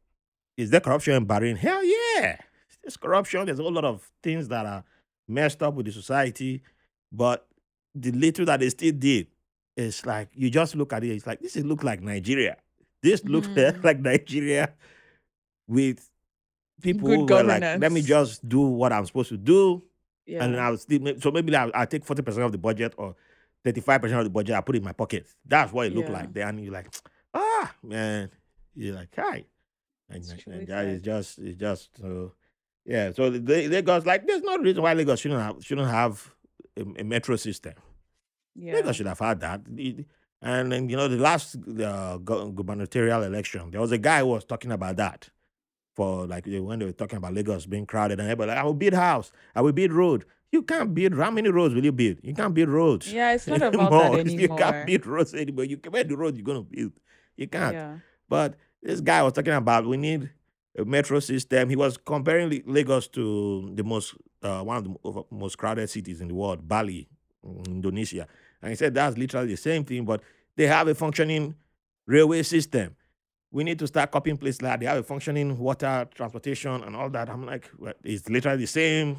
is there corruption in Bahrain? Hell yeah. There's corruption. There's a whole lot of things that are messed up with the society. But the little that they still did, it's like you just look at it, it's like this is look like Nigeria. This looks Mhm. like Nigeria with people Good who were like, let me just do what I'm supposed to do yeah. and I'll still make, so maybe I'll, I'll take 40% of the budget or 35% of the budget, I put it in my pocket. That's what it looked Yeah. like Then you're like, ah, man. You're like, hi. And, and that is just, it's just, so, yeah. So they, Lagos, like, there's no reason why Lagos shouldn't have, shouldn't have a, a metro system. yeah. Lagos should have had that. And then, you know, the last uh, gubernatorial election, there was a guy who was talking about that for like when they were talking about Lagos being crowded and everybody like, I will build house, I will build road. You can't build. How many roads will you build? You can't build roads. Yeah, it's not about anymore. that You can't build roads anymore. You can where the road you're gonna build. You can't. Yeah. But this guy was talking about we need metro system. He was comparing La- Lagos to the most uh, one of the most crowded cities in the world, Bali, Indonesia. And he said that's literally the same thing, but they have a functioning railway system. We need to start copying places like that. They have a functioning water transportation and all that. I'm like, well, it's literally the same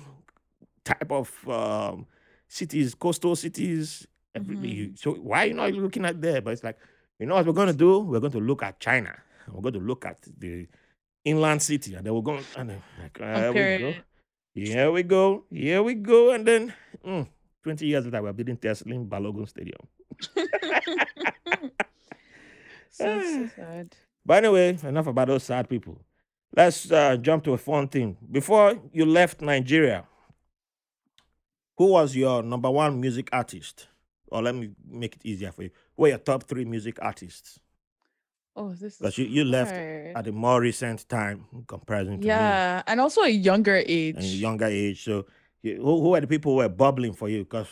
type of um, cities, coastal cities. Every, So why are you not looking at there? But it's like, you know what we're going to do? We're going to look at China. We're going to look at the inland city, and then we're going. And then, like, Compare we go. Here we go. Here we go. And then, mm, 20 years later, we're building Teslim Balogun Stadium. so, so sad. But anyway, enough about those sad people. Let's uh, jump to a fun thing. Before you left Nigeria, who was your number one music artist? or let me make it easier for you. Who are your top three music artists? Oh, this is Because you, you left hard. at a more recent time in comparison to me Yeah, and also a younger age. and younger age. So you, who, who are the people who were bubbling for you? Because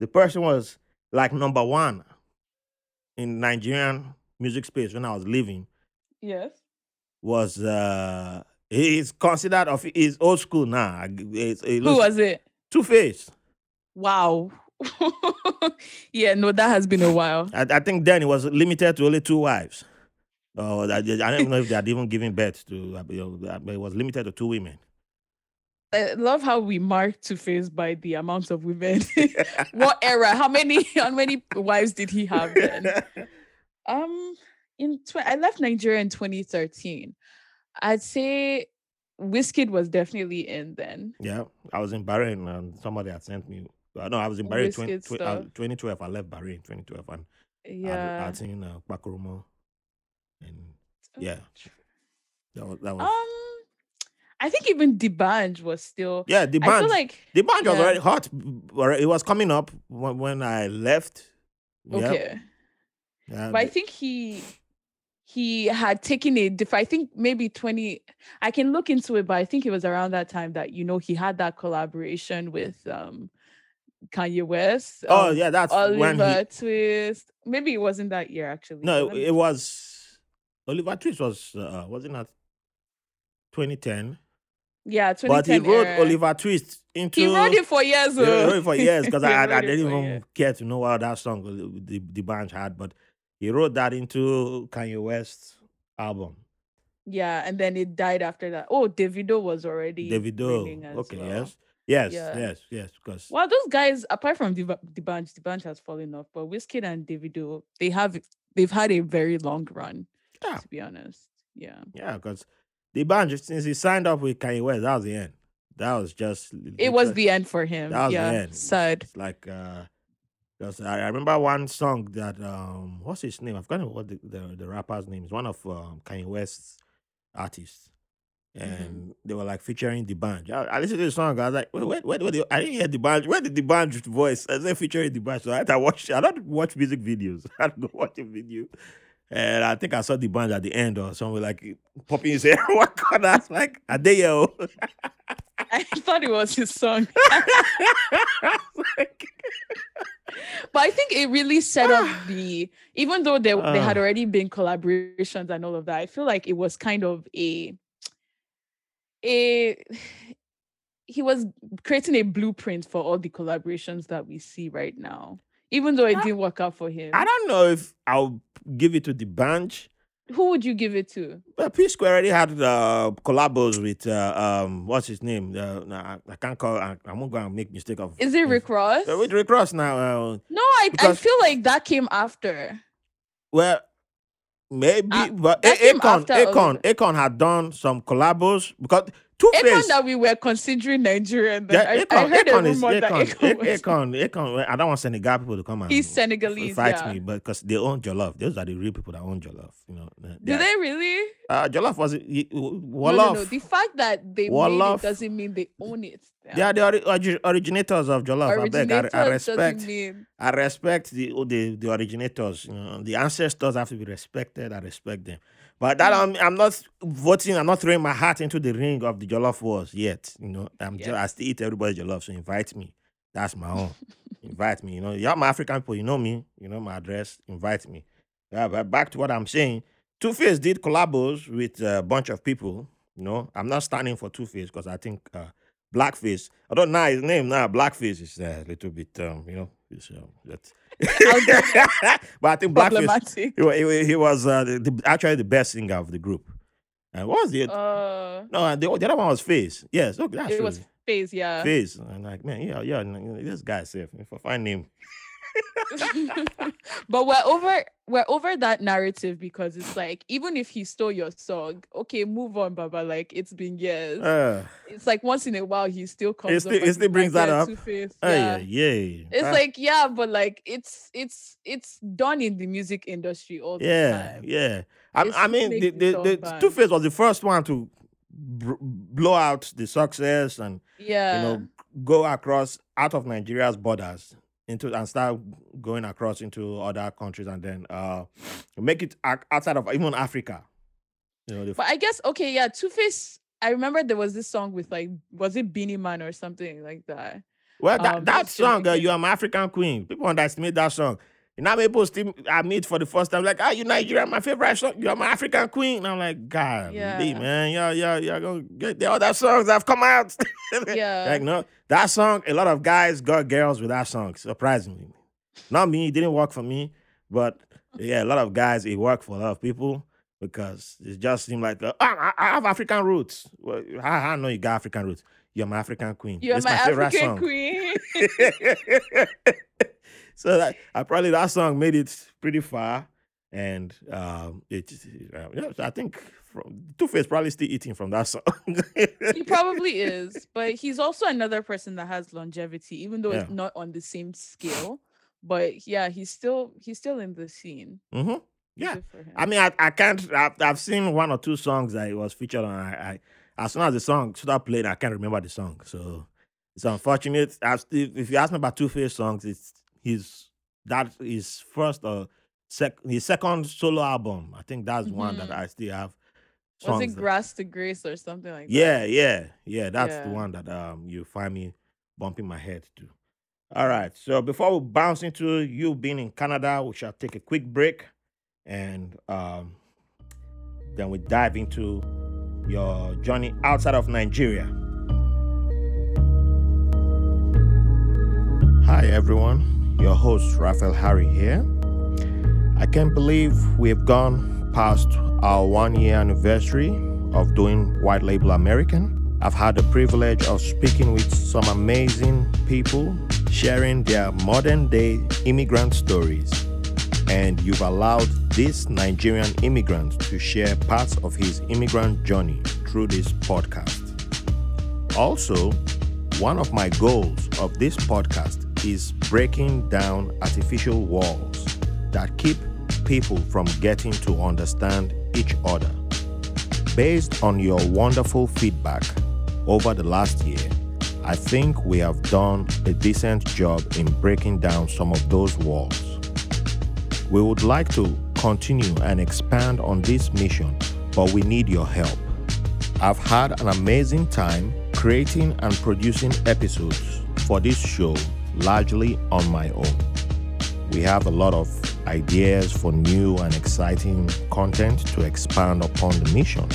the person was like number one in Nigerian music space when I was living Yes. was uh he's considered of his old school now. It's, it Who was it? Two Face. Wow. yeah, no, that has been a while. I, I think then it was limited to only two wives. Oh, I, I don't know if they had even given birth to, uh, you know, it was limited to two women. I love how we mark Two Face by the amount of women. what era? How many? How many wives did he have then? Um, in tw- I left Nigeria in 2013. I'd say Wizkid was definitely in then. yeah, I was in Bahrain and somebody had sent me. Uh, no, I was in Bahrain 20, tw- uh, 2012. I left Bahrain 2012 and Yeah. I'd seen uh, Pakurumo. And yeah. that was, that was Um, I think even D'banj was still. yeah, the I band. feel like D'banj was already hot. It was coming up when, when I left. Yeah, okay. yeah, but I think he he had taken a diff I think maybe 20 I can look into it, but I think it was around that time that you know he had that collaboration with um Kanye West. oh um, yeah, that's when he, Oliver Twist. Maybe it wasn't that year actually. No, it, it was Oliver Twist was uh, wasn't that 2010? yeah, But he wrote era. Oliver Twist into He wrote it for years. he wrote it for years because I, I, I didn't even years. care to know what that song uh, the D'banj had, but he wrote that into Kanye West's album. Yeah, and then it died after that. Oh, Davido was already Davido. Okay, well. yes. Yes, Yeah. yes, yes, because Well, those guys, apart from the the bunch, the bunch has fallen off. But Wizkid and Davido, they have they've had a very long run. Yeah. To be honest, yeah. yeah, because D'banj just since he signed up with Kanye West, that was the end. That was just It was the end for him. That was yeah, the end. sad. It's like uh because I, I remember one song that um what's his name? I've forgotten what the, the, the rapper's name is. One of um, Kanye West's artists. Mm-hmm. And they were like featuring D'banj. I, I listened to the song. I was like, wait, wait, wait, wait, I didn't hear D'banj. Where did D'banj voice? I said featuring D'banj. So I had to watch. I don't watch music videos. I don't go watch a video. And I think I saw D'banj at the end or something like popping his head. what God? I was like, here? I thought it was his song, like, but I think it really set up the. Even though there there had Ah. already been collaborations and all of that, I feel like it was kind of a a. He was creating a blueprint for all the collaborations that we see right now. Even though it didn't work out for him, I don't know if I'll give it to the bunch. who would you give it to? But P Square already had uh, collabos with uh, um what's his name? Uh, I, I can't call. I, going to make mistake of. Is it Rick Ross? Uh, with Rick Ross now. Uh, No, I, I feel like that came after. well, maybe, Ah, but A- Akon, Akon, Akon had done some collabos because Akon that we were considering Nigerian. And then Yeah, I, I heard Akon a is rumor that Akon, Akon was, Akon, Akon. I don't want Senegal people to come and he's Senegalese. fight yeah. me, but because they own Jollof, those are the real people that own Jollof. You know, uh, Do they really? Uh, Jollof was he, No, Wolof. no, no. The fact that they made Wolof. it doesn't mean they own it. They are the ori- origi- originators of Jollof. I beg. I, Originators I doesn't respect. mean I respect the the the originators. You know, the ancestors have to be respected. I respect them. But that I'm, I'm not voting. I'm not throwing my hat into the ring of the Jollof wars yet. You know, I'm just, I still eat everybody's Jollof. So invite me. That's my own. invite me. You know, y'all my African people. You know me. You know my address. Invite me. Yeah, but back to what I'm saying. Two Face did collabos with a bunch of people. You know, I'm not standing for Two Face because I think uh, Blackface. I don't know his name now. Blackface is uh, a little bit, um, you know, it's, um, that's but I think problematic. He, he, he was uh, the, the- actually the best singer of the group. And what was the Uh, no? The, the other one was Faze. Yes, okay, that's it true. was Faze, yeah. Faze. And like, man, yeah, yeah, this guy safe. If I find him, but we're over we're over that narrative because it's like even if he stole your song, okay, move on, Baba. Like it's been years. uh, it's like once in a while he still comes. still- up he still brings like, that up. Yeah, yeah. yeah, It's Uh, like yeah, but like it's it's it's done in the music industry all the yeah, time. yeah. I, I mean, the, the the, song the bang. Two Face was the first one to br- blow out the success and Yeah. you know go across out of Nigeria's borders into and start going across into other countries and then uh make it outside of even Africa. You know, the, But I guess okay, yeah, Two Face. I remember there was this song with like, was it Beenie Man or something like that? well, that, um, that song, uh, "You Are My African Queen," people underestimate that song. You know, people still I meet for the first time, like, "Ah, you Nigeria, my favorite song. You are my African queen." And I'm like, God, Yeah. man, yeah, yeah, yeah, gonna get the other songs that have come out. Yeah. like no, that song. A lot of guys got girls with that song. Surprisingly, not me. It didn't work for me, but yeah, a lot of guys. It worked for a lot of people because it just seemed like uh, I, I have African roots. Well, how I know you got African roots? You're my African queen. You're my, favorite African song. queen. so that I probably that song made it pretty far, and um, it. Uh, yeah, I think from Two Face probably still eating from that song. he probably is, but he's also another person that has longevity, even though it's not on the same scale. But yeah, he's still he's still in the scene. hmm Yeah, Good for him. I mean, I, I can't. I've, I've seen one or two songs that it was featured on. I, I as soon as the song started playing, I can't remember the song. So it's unfortunate. I've still, if you ask me about Two Face songs, it's his that his first or sec his second solo album. I think that's one that Mhm. I still have. was it that- Grass to Grace or something like that? yeah, yeah, yeah. That's the one that um you find me bumping my head to. All right. So before we bounce into you being in Canada, we shall take a quick break and um then we dive into your journey outside of Nigeria. Hi everyone, your host Raphael Harry here. I can't believe we've gone past our one year anniversary of doing White Label American. I've had the privilege of speaking with some amazing people sharing their modern day immigrant stories. And you've allowed this Nigerian immigrant to share parts of his immigrant journey through this podcast. Also, one of my goals of this podcast is breaking down artificial walls that keep people from getting to understand each other. Based on your wonderful feedback over the last year, I think we have done a decent job in breaking down some of those walls. We would like to continue and expand on this mission, but we need your help. I've had an amazing time creating and producing episodes for this show largely on my own. We have a lot of ideas for new and exciting content to expand upon the mission,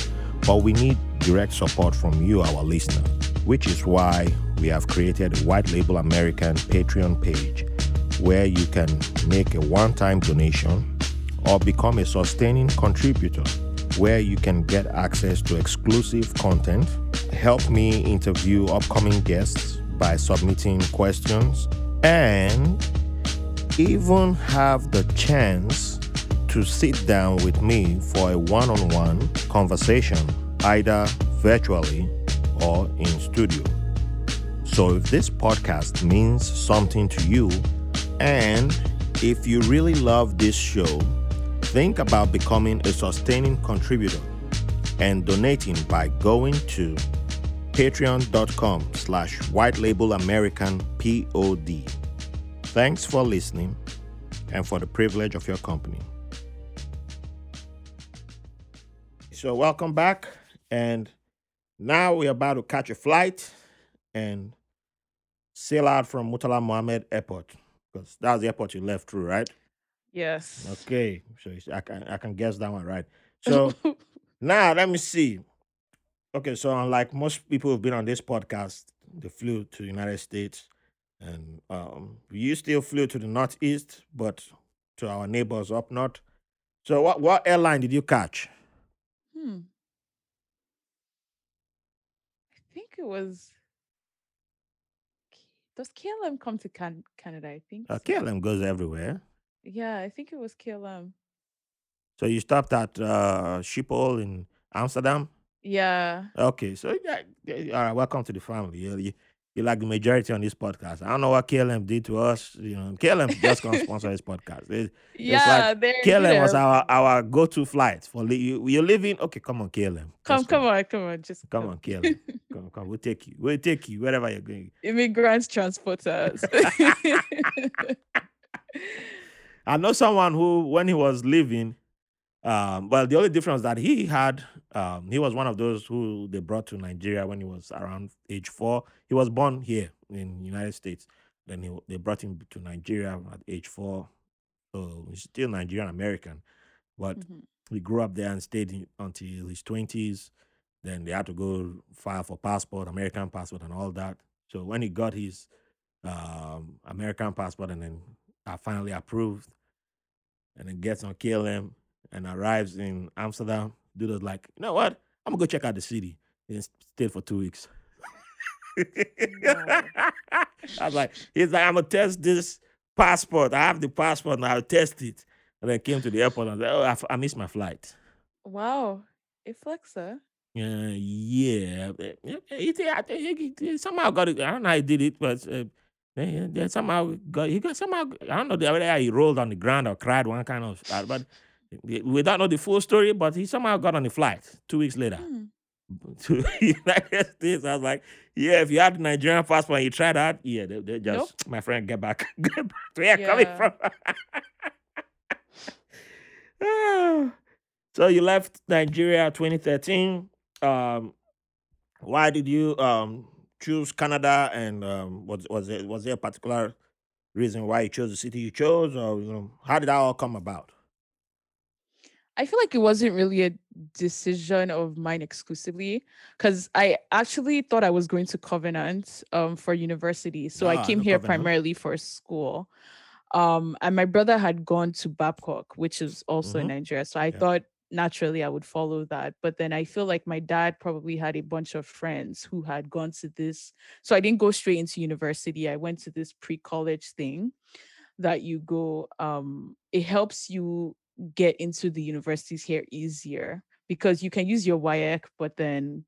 but we need direct support from you, our listener, which is why we have created a White Label American Patreon page where you can make a one time donation or become a sustaining contributor where you can get access to exclusive content, help me interview upcoming guests by submitting questions, and even have the chance to sit down with me for a one on one conversation, either virtually or in studio. So, if this podcast means something to you, and if you really love this show, think about becoming a sustaining contributor and donating by going to patreon.com slash white label american pod thanks for listening and for the privilege of your company so welcome back and now we're about to catch a flight and sail out from murtala muhammed airport because that's the airport you left through right Yes. okay so i can, I can guess that one right so now let me see. Okay, so unlike most people who've been on this podcast, they flew to the United States, and um, you still flew to the Northeast, but to our neighbors up north. So, what what airline did you catch? hmm. I think it was. Does KLM come to can- Canada? I think. Uh, so. KLM goes everywhere. Yeah, I think it was KLM. So you stopped at uh, Schiphol in Amsterdam. Yeah. Okay, so yeah, yeah, all right. Welcome to the family. You, you, you're like the majority on this podcast. I don't know what KLM did to us. You know, KLM just gonna sponsor this podcast. It- yeah, like KLM was our our go to flight for li- you, you're leaving. Okay, come on, KLM. Come, come on, come on, just come on, KLM. come, come. We'll take you. We'll take you wherever you're going. Immigrants transporters. I know someone who, when he was leaving, um, well, the only difference that he had, um, he was one of those who they brought to Nigeria when he was around age four. He was born here in United States. Then he, they brought him to Nigeria at age four. So he's still Nigerian American, but Mhm. he grew up there and stayed in, until his twenties. Then they had to go file for passport, American passport, and all that. So when he got his um, American passport and then are finally approved, and then gets on KLM and arrives in Amsterdam, dude was like, you know what? I'm gonna go check out the city. And stayed for two weeks. Wow. I was like, he's like, I'm gonna test this passport. I have the passport and I'll test it. And then came to the airport and I was like, oh, I, I missed my flight. wow, a flexer. Uh, yeah, yeah, he, I he, he somehow got it. I don't know how he did it, but uh, they, they somehow got he got somehow. I don't know the whether he rolled on the ground or cried one kind of. uh, But don't know the full story. But he somehow got on the flight two weeks later Hmm. to United States. I was like, yeah, if you had the Nigerian passport and you tried that, yeah, they, they just my friend get back, get back to where you're coming from. So you left Nigeria 2013. Um, why did you um choose Canada? And um, was was it was there a particular reason why you chose the city you chose, or you know, how did that all come about? I feel like it wasn't really a decision of mine exclusively because I actually thought I was going to Covenant um, for university. So Ah, I came no here Covenant. primarily for school. Um, and my brother had gone to Babcock, which is also in Mhm. Nigeria. So I Yeah. thought naturally I would follow that. But then I feel like my dad probably had a bunch of friends who had gone to this. So I didn't go straight into university. I went to this pre college thing that you go um it helps you get into the universities here easier because you can use your WAEC, but then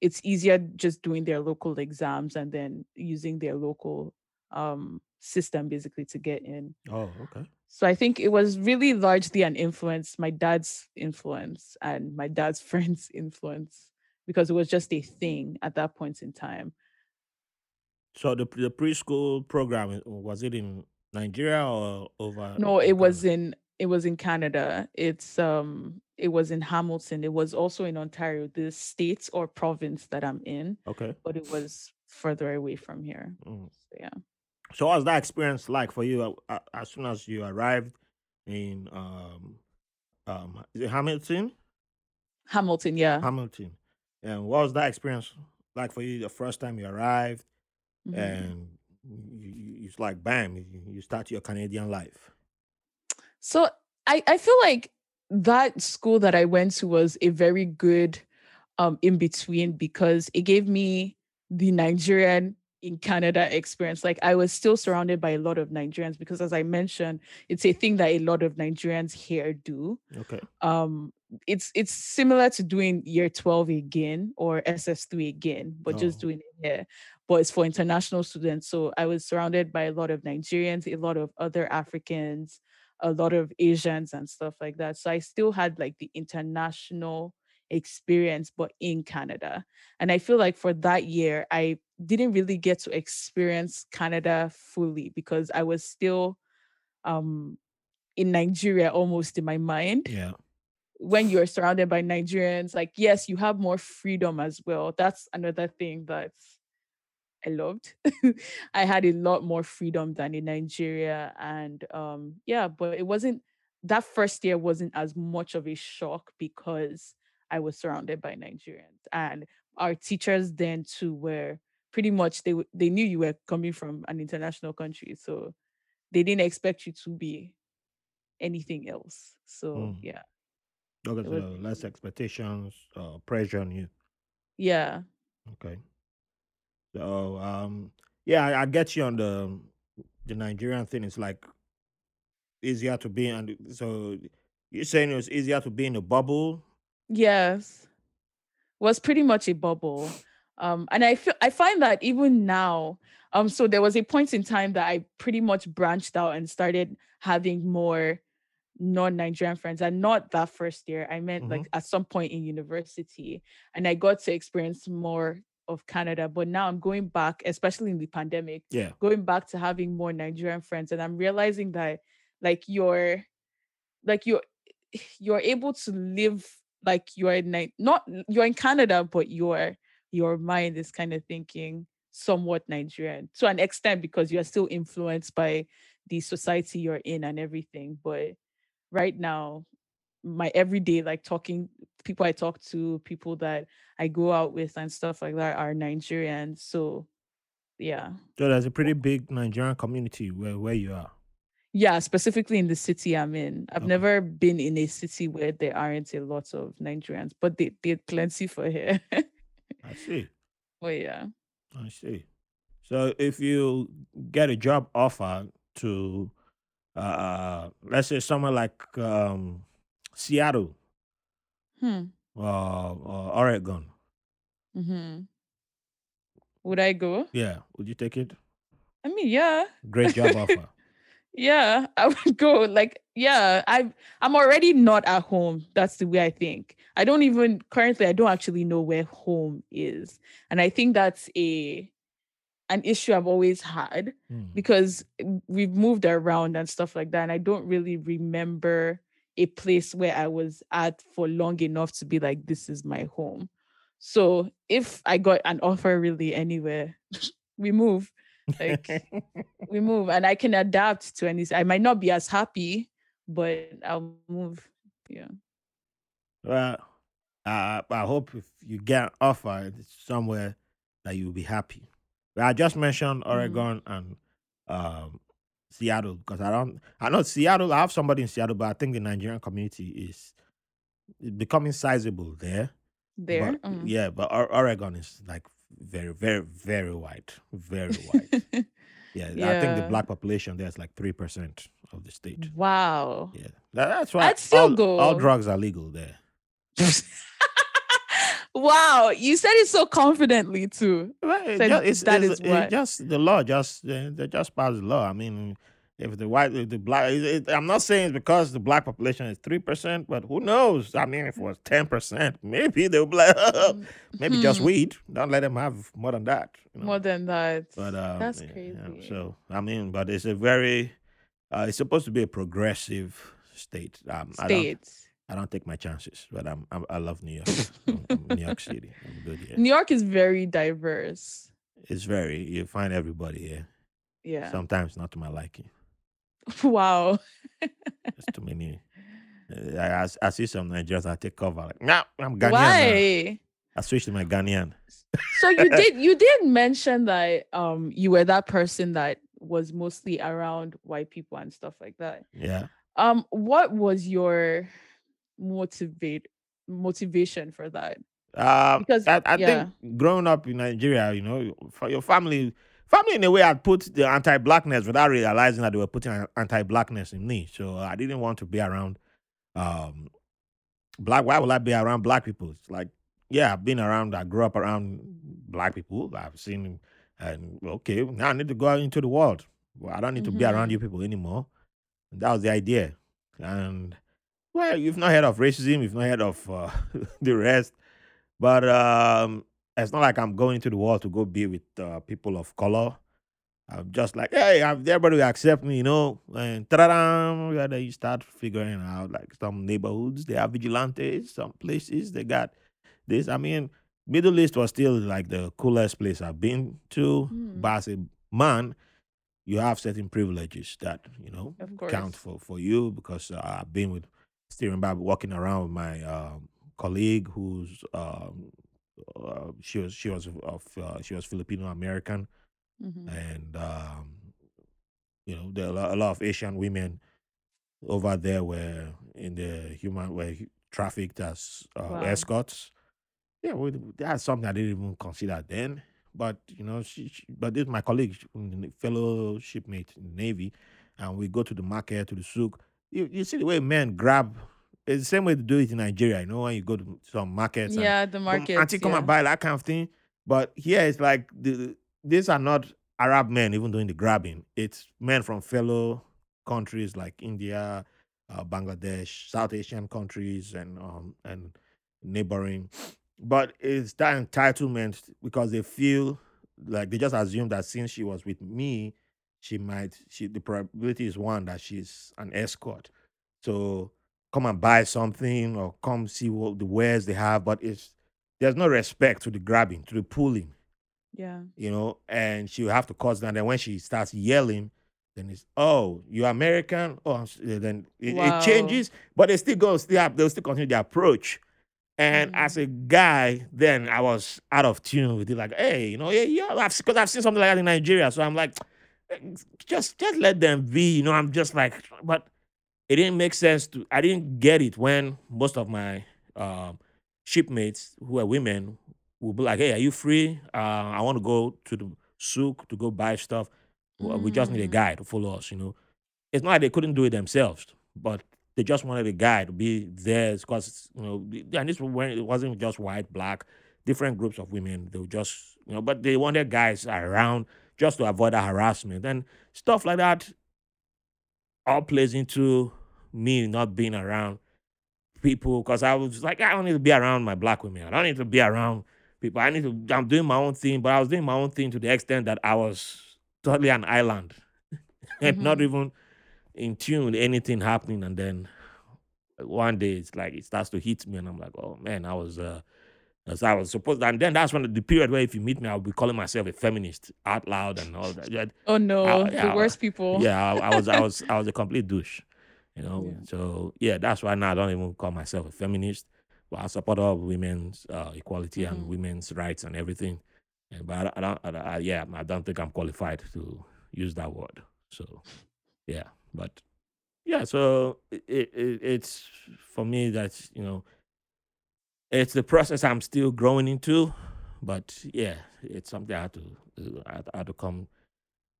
it's easier just doing their local exams and then using their local um system basically to get in. Oh, okay. So I think it was really largely an influence, my dad's influence and my dad's friends' influence, because it was just a thing at that point in time. So the the preschool program uh, was it in Nigeria or over? No, it was in it was in Canada. It's um it was in Hamilton. It was also in Ontario, the state or province that I'm in, Okay. but it was further away from here. Mm. So yeah. So what was that experience like for you uh, as soon as you arrived in um um is it Hamilton? Hamilton, yeah. Hamilton. And what was that experience like for you the first time you arrived Mhm. and you, you, it's like bam, you, you start your Canadian life. So I, I feel like that school that I went to was a very good um in between because it gave me the Nigerian in Canada experience. Like I was still surrounded by a lot of Nigerians because as I mentioned, it's a thing that a lot of Nigerians here do. Okay. Um it's it's similar to doing year 12 again or SS3 again, but just Oh. doing it here. But it's for international students. So I was surrounded by a lot of Nigerians, a lot of other Africans, a lot of Asians and stuff like that. So I still had like the international experience, but in Canada. And I feel like for that year, I didn't really get to experience Canada fully because I was still um in Nigeria almost in my mind. Yeah. When you're surrounded by Nigerians, like yes, you have more freedom as well. That's another thing that I loved. I had a lot more freedom than in Nigeria. And um, yeah, but it wasn't that first year wasn't as much of a shock because I was surrounded by Nigerians. And our teachers then too were pretty much they they knew you were coming from an international country. So they didn't expect you to be anything else. So Mm. yeah. Okay, It was less expectations, uh, pressure on you. Yeah. Okay. So um yeah, I, I get you on the the Nigerian thing. It's like easier to be and so you're saying it was easier to be in a bubble. Yes. Was pretty much a bubble. Um, and I feel I find that even now, um, so there was a point in time that I pretty much branched out and started having more non-Nigerian friends and not that first year. I meant Mhm. like at some point in university and I got to experience more of Canada. But now I'm going back, especially in the pandemic, Yeah. going back to having more Nigerian friends. And I'm realizing that like you're like you're you're able to live like you're in not you're in Canada, but your your mind is kind of thinking somewhat Nigerian to an extent because you're still influenced by the society you're in and everything. But right now, my everyday like talking people I talk to, people that I go out with and stuff like that are Nigerian. So yeah. So there's a pretty big Nigerian community where where you are. Yeah, specifically in the city I'm in. I've Okay. never been in a city where there aren't a lot of Nigerians, but they they're plenty for here. I see. Well yeah. I see. So if you get a job offer to, uh, let's say somewhere like um, Seattle Hmm. Uh, or Oregon, Mm-hmm. Would I go? yeah, would you take it? I mean, yeah. Great job offer. Yeah, I would go. Like, yeah, I I'm already not at home. That's the way I think. I don't even currently I don't actually know where home is. And I think that's a an issue I've always had Hmm. because we've moved around and stuff like that. And I don't really remember a place where I was at for long enough to be like, this is my home. So if I got an offer really anywhere, we move. Like we move and I can adapt to any I might not be as happy, but I'll move. Yeah. well, I I hope if you get an offer somewhere that you'll be happy. I just mentioned Mm. Oregon and um, Seattle because I don't. I know Seattle. I have somebody in Seattle, but I think the Nigerian community is becoming sizable there. There. But Mm. yeah, but Or- Oregon is like very, very, very white, very white. yeah, I think the Yeah. black population there is like three percent of the state. wow. Yeah, That- that's why I'd still all, all drugs are legal there. wow. You said it so confidently too. So ju- it's, that it's- is it what- just the law. Just they just passed the law. I mean, if the white, if the black, it, I'm not saying it's because the black population is three percent, but who knows? I mean, if it was ten percent, maybe they'll be like, maybe just Hmm. weed. Don't let them have more than that. You know? More than that. But um, That's yeah, crazy. yeah, so I mean, but it's a very, uh, it's supposed to be a progressive state. Um, I don't, States. I don't take my chances, but I'm, I'm I love New York, I'm- I'm New York City. I'm good here. New York is very diverse. It's very you find everybody here. Yeah. Sometimes not to my liking. wow. There's too many. Uh, I, I, I see some Nigerians. I take cover. Like, nah, I'm Ghanaian. now." Why? I switched to my Ghanaian. so you did you did mention that um you were that person that was mostly around white people and stuff like that. Yeah. Um, what was your motivate motivation for that? Um, Because- I, I yeah. think growing up in Nigeria, you know, for your family, family in a way, had put the anti-blackness without realizing that they were putting an anti-blackness in me. So I didn't want to be around um black. Why would I be around black people? It's like, yeah, I've been around. I grew up around black people. I've seen, and okay, now I need to go out into the world. Well, I don't need to be around Mhm. you people anymore. And that was the idea. And well, you've not heard of racism. You've not heard of uh, the rest. But um, it's not like I'm going to the world to go be with uh, people of color. I'm just like, hey, everybody will accept me, you know. And ta-da, then you start figuring out like some neighborhoods they have vigilantes, some places they got this. I mean, Middle East was still like the coolest place I've been to. Mm. But as a man, you have certain privileges that you know count for for you because uh, I've been with Stephen Bob walking around with my um, colleague who's um, uh, she was she was of uh, she was Filipino American Mhm. and um, you know there are a lot, a lot of Asian women over there were in the human were trafficked as uh, Wow. escorts. Yeah, well, that's something I didn't even consider then. But you know, she, she but this my colleague, fellow shipmate in the navy, and we go to the market to the souk. You, you see the way men grab. It's the same way to do it in Nigeria. You know, when you go to some markets, and Yeah, the Come- market. Auntie, come yeah. and buy that kind of thing. But here it's like the, these are not Arab men even doing the grabbing. It's men from fellow countries like India, uh, Bangladesh, South Asian countries, and um, and neighboring. But it's that entitlement because they feel like they just assume that since she was with me, she might she the probability is one that she's an escort. So come and buy something or come see what the wares they have, but it's there's no respect to the grabbing, to the pulling, Yeah. you know, and she will have to cause that. And then when she starts yelling, then it's oh, you're American. Oh, then it, it changes, but they still go still have, they'll still continue the approach. And as Mm. a guy, then I was out of tune with it. Like, hey, you know, yeah, yeah, I've because I've seen something like that in Nigeria. So I'm like, just just let them be. You know, I'm just like, but it didn't make sense to. I didn't get it when most of my um, shipmates who were women would be like, hey, are you free? Uh, I want to go to the souk to go buy stuff. Well, We just need a Mm. guy to follow us. You know, it's not like they couldn't do it themselves, but they just wanted a guy to be there because you know, and this when it wasn't just white, black, different groups of women. They were just you know, but they wanted guys around just to avoid that harassment and stuff like that. All plays into me not being around people because I was like, I don't need to be around my black women. I don't need to be around people. I need to. I'm doing my own thing, but I was doing my own thing to the extent that I was totally an island and not Mm-hmm. even in tune with anything happening. And then one day it's like it starts to hit me, and I'm like, oh man, I was. uh as I was supposed, and then that's when the period where if you meet me, I'll be calling myself a feminist out loud and all that. Yeah, Oh no, I, the yeah, worst people. yeah. I, I was, I was, I was a complete douche, you know. Yeah. So yeah, that's why now I don't even call myself a feminist, but I support all women's uh, equality and Mhm. women's rights and everything. And but I, I don't, I, I, yeah, I don't think I'm qualified to use that word. So yeah, but yeah, so it, it, it's for me that's you know it's the process I'm still growing into, but yeah, it's something I had to uh, I had to come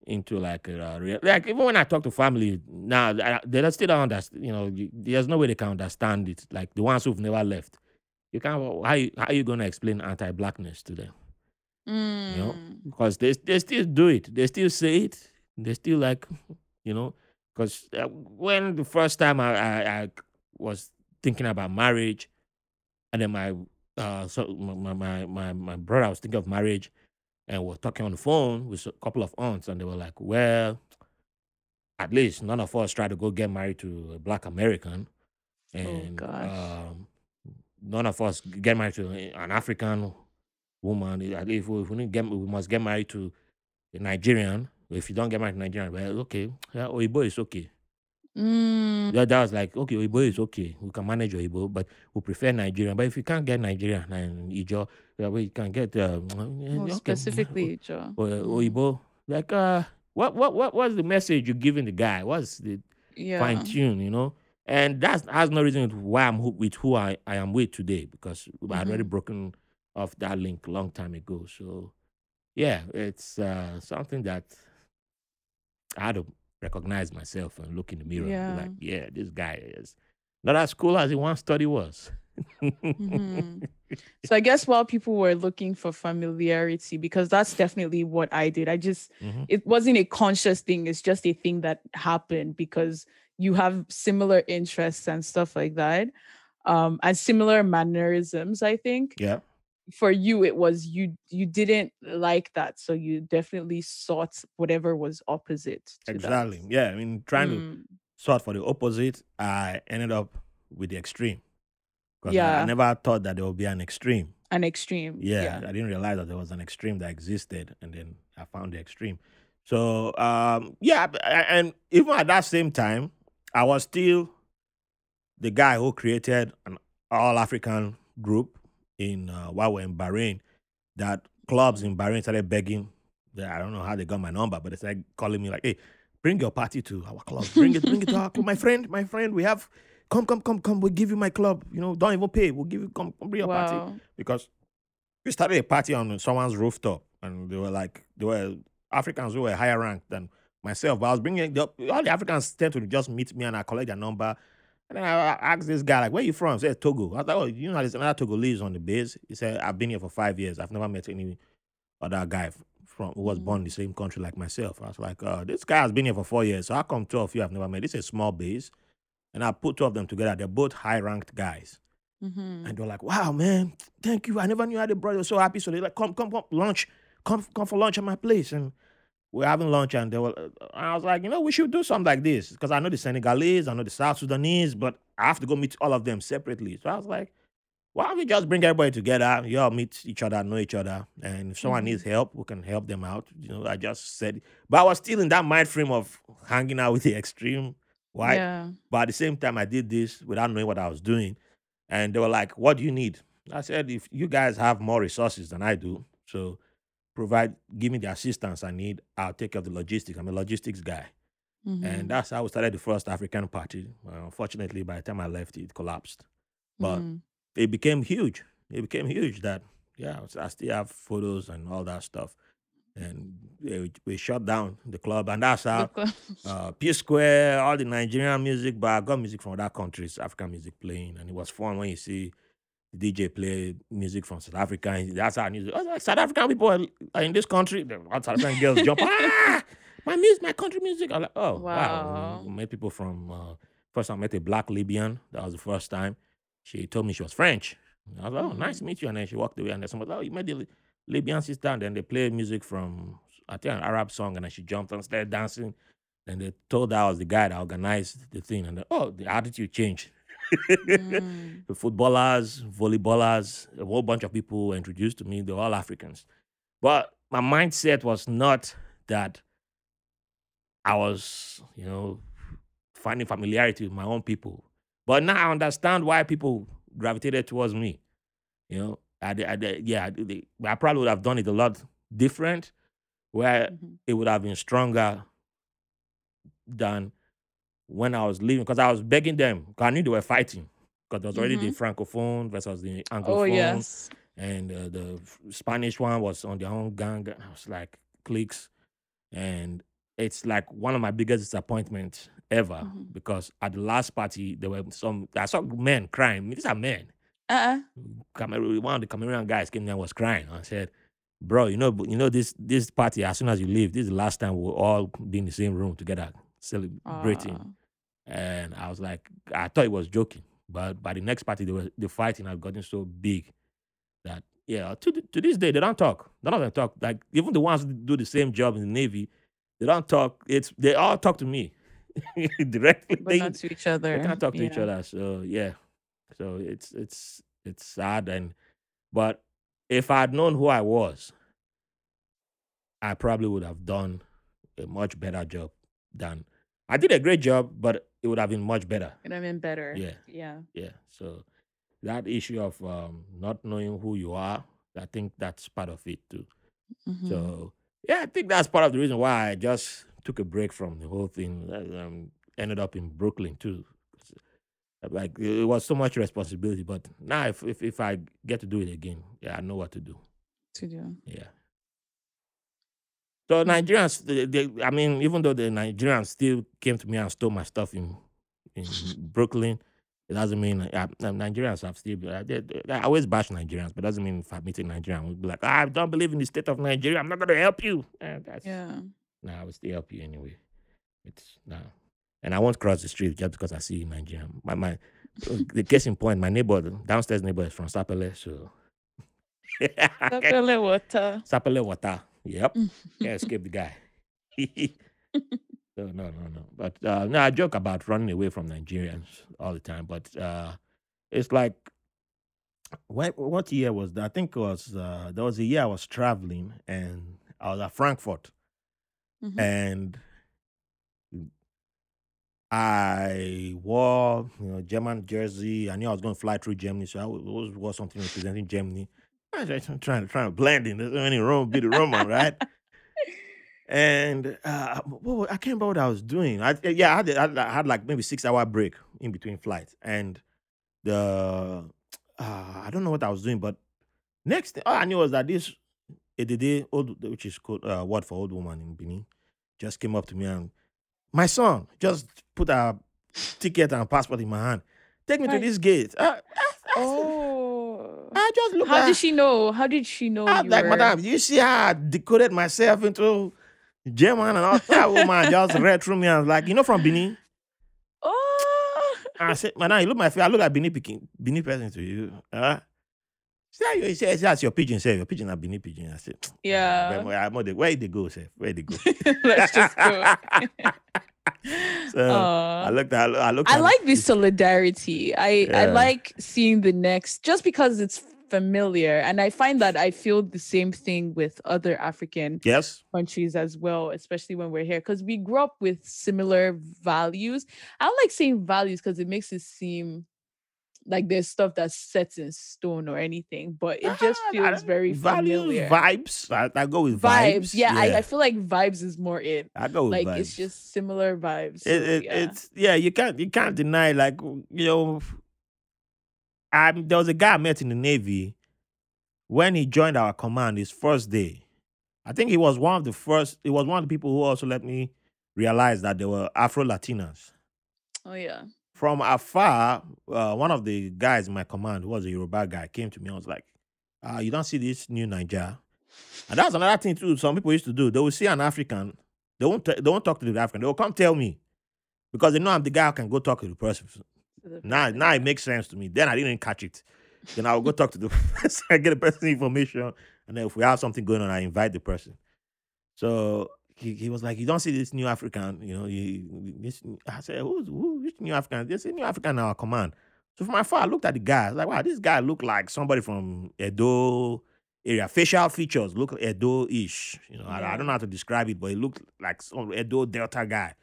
into like a real like even when I talk to family now, they don't- still don't understand. You know, there's no way they can understand it. Like the ones who've never left, you can't. How you, how you gonna explain anti-blackness to them? You know, Mm. because they they still do it. They still say it. They still like, you know, because uh, when the first time I, I I was thinking about marriage, and then my uh so my my my my brother was thinking of marriage and we're talking on the phone with a couple of aunts and they were like well at least none of us try to go get married to a black american Oh and gosh. um none of us get married to an african woman at least if we, if we need get we must get married to a nigerian if you don't get married to nigerian well okay yeah oibo is okay Mm. Yeah, that was like, okay, Igbo is okay. We can manage Igbo, but we prefer Nigerian. But if you can't get Nigerian and Ijo, yeah, we can get uh, More okay, specifically, Joe. or Mm. Igbo. Like, uh, what, what, what, what's the message you're giving the guy? What's the fine tune? You know, and that has no reason why I'm who- with who I, I am with today because I had already Mm-hmm. broken off that link a long time ago. So yeah, it's uh, something that I had to recognize myself and look in the mirror and be Yeah. like, yeah, this guy is not as cool as he once thought he was. Mm-hmm. So I guess while people were looking for familiarity, because that's definitely what I did. I just Mhm. it wasn't a conscious thing, it's just a thing that happened because you have similar interests and stuff like that. Um, and similar mannerisms, I think. Yeah. For you, it was you you didn't like that. So you definitely sought whatever was opposite to that. Exactly. Yeah. I mean, trying to Mm, sort for the opposite, I ended up with the extreme because I, I never thought that there would be an extreme. an extreme. Yeah, Yeah. I didn't realize that there was an extreme that existed, and then I found the extreme. So, um, yeah, and even at that same time, I was still the guy who created an all African group in uh, while we're in Bahrain. That clubs in Bahrain started begging. That I don't know how they got my number, but they started calling me like, "Hey, bring your party to our club. Bring it, bring it to our club. My friend, my friend, we have come, come, come, come. We'll give you my club. You know, don't even pay. We'll give you come, come bring your party because we started a party on someone's rooftop, and they were like, they were Africans who were higher ranked than myself. But I was bringing the, all the Africans tend to just meet me, and I collect their number. And I, I asked this guy, like, where you from? He said, Togo. I was like, oh, you know, there's another Togolese on the base. He said, I've been here for five years. I've never met any other guy from who was Mm. born in the same country like myself. I was like, uh, this guy has been here for four years. So how come two of you have never met? This is a small base. And I put two of them together. They're both high ranked guys. Mhm. And they're like, wow, man, thank you. I never knew I had a brother. So happy. So they're like, come, come, come, lunch. Come, come for lunch at my place. And we're having lunch. And they were, uh, I was like, you know, we should do something like this. Because I know the Senegalese, I know the South Sudanese, but I have to go meet all of them separately. So I was like, why don't we just bring everybody together? You all meet each other, know each other. And if someone Mhm. needs help, we can help them out. You know, I just said, but I was still in that mind frame of hanging out with the extreme white. Yeah. But at the same time, I did this without knowing what I was doing. And they were like, What do you need? I said, If you guys have more resources than I do, so provide, give me the assistance I need, I'll take care of the logistics. I'm a logistics guy. Mhm. And that's how we started the first African party. Uh, unfortunately, by the time I left, it collapsed. But Mhm. it became huge. It became huge that, yeah, I still have photos and all that stuff. And we, we shut down the club. And that's how uh, P Square, all the Nigerian music, but I got music from other countries, African music playing, and it was fun when you see the DJ play music from South Africa. And that's how I knew. Oh, like South African people are are in this country. The South African girls jump. Ah, my music, my country music. I'm like, oh wow. Wow. We met people from. Uh, first, I met a black Libyan. That was the first time. She told me she was French. I was like, oh, nice to meet you. And then she walked away, and then somebody, oh, you met the Libyan sister, and then they played music from I think an Arab song, and then she jumped and started dancing. And they told her I was the guy that organized the thing, and then, oh, the attitude changed. Mm. the footballers, volleyballers, a whole bunch of people were introduced to me. They were all Africans. But my mindset was not that I was, you know, finding familiarity with my own people. But now I understand why people gravitated towards me. You know, I, I, yeah, I, I probably would have done it a lot different, where Mhm. it would have been stronger than when I was leaving because I was begging them because I knew they were fighting because there was already the francophone versus the anglophone, Oh yes. and uh, the Spanish one was on their own gang. I was like cliques, and it's like one of my biggest disappointments ever Mhm. because at the last party there were some I saw men crying. These are men. Uh-uh. One of the Cameroonian guys came there and was crying. I said, "Bro, you know, you know this this party. As soon as you leave, this is the last time we'll all be in the same room together celebrating." Ah. Aw. And I was like, I thought he was joking, but by the next party, they were the fighting had gotten so big that yeah, to th- to this day they don't talk. None of them talk. Like even the ones who do the same job in the navy, they don't talk. It's they all talk to me directly. But They, not to each other. they can't talk to each other. So yeah, so it's it's it's sad and but if I had known who I was, I probably would have done a much better job than I did a great job, but it would have been much better. Could have been better. Yeah. Yeah. Yeah. So that issue of um, not knowing who you are, I think that's part of it too. Mhm. So yeah, I think that's part of the reason why I just took a break from the whole thing. uh, Um, ended up in Brooklyn too. uh, Like it was so much responsibility, but now if, if if I get to do it again, yeah, I know what to do. to do. Yeah. So Nigerians, they, they, I mean, even though the Nigerians still came to me and stole my stuff in in Brooklyn, it doesn't mean Nigerians have still. Uh, they, I always bash Nigerians, but doesn't mean if I meet a Nigerian, we'll be like, "Ah, I don't believe in the state of Nigeria. I'm not going to help you. Uh, that's, Yeah. No, I will still help you anyway. It's no, and I won't cross the street just because I see Nigerian. My my, the case in point, my neighbor, downstairs neighbor is from Sapele, so. Sapele water. Sapele water. Yep. Can't escape the guy. so no, no, no. But uh, no, I joke about running away from Nigerians all the time. But uh, it's like, when, what year was that? I think it was uh, there was a year I was traveling and I was at Frankfurt Mhm. and I wore you know German jersey. I knew I was going to fly through Germany, so I wa- always wore something representing Germany. I was just trying to trying to blend in. There's any room, be the Roman, right? And uh, what, I can't remember what I was doing. I, yeah, I had, I had like maybe six hour break in between flights, and the uh, I don't know what I was doing, but next thing all I knew was that this Edede, old, which is called uh, word for old woman in Benin, just came up to me and my son just put a ticket and passport in my hand. Take me to this gate. Uh, Oh. I just look How at did she know? How did she know I you like, were? madam, you see how I decoded myself into German and all that woman just read through me and was like, you know from Benin? Oh, I said, madam, you look my face, I look like Benin picking Benin person to you. Uh, she said, you say that's your pidgin, say your pidgin are Benin pidgin. I said, yeah. where, where, where, where they go, say? Where they go? Let's just go. So I Aw. looked at I looked I like this solidarity. I I like seeing the next just because it's familiar, and I find that I feel the same thing with other African Yes. countries as well, especially when we're here, because we grew up with similar values. I don't like saying values because it makes it seem like there's stuff that's set in stone or anything, but it just Ah, feels very values, familiar. vibes. I, I go with Vibes, vibes. yeah, I, I feel like vibes is more it. I go with Like vibes. it's just similar vibes. it, so, it, yeah. it's yeah you can't you can't deny like you know I there was a guy I met in the navy when he joined our command his first day I think he was one of the first he was one of the people who also let me realize that there were Afro Latinas oh yeah. From afar uh, one of the guys in my command who was a Yoruba guy came to me and was like uh, you don't see this new Niger and that's another thing too some people used to do they will see an African they won't t- they won't talk to the African they will come tell me because they know I'm the guy who can go talk to the person. Now, now it makes sense to me. Then I didn't catch it. Then I'll go talk to the person, I get the person information, and then if we have something going on, I invite the person. So he, he was like, "You don't see this new African, you know?" You, this, I said, "Who's who? Which new African? This is new African in our command." So from afar, I looked at the guy. I was like, "Wow, this guy looked like somebody from Edo area. Facial features look Edo-ish. You know, I, I don't know how to describe it, but he looked like some Edo Delta guy."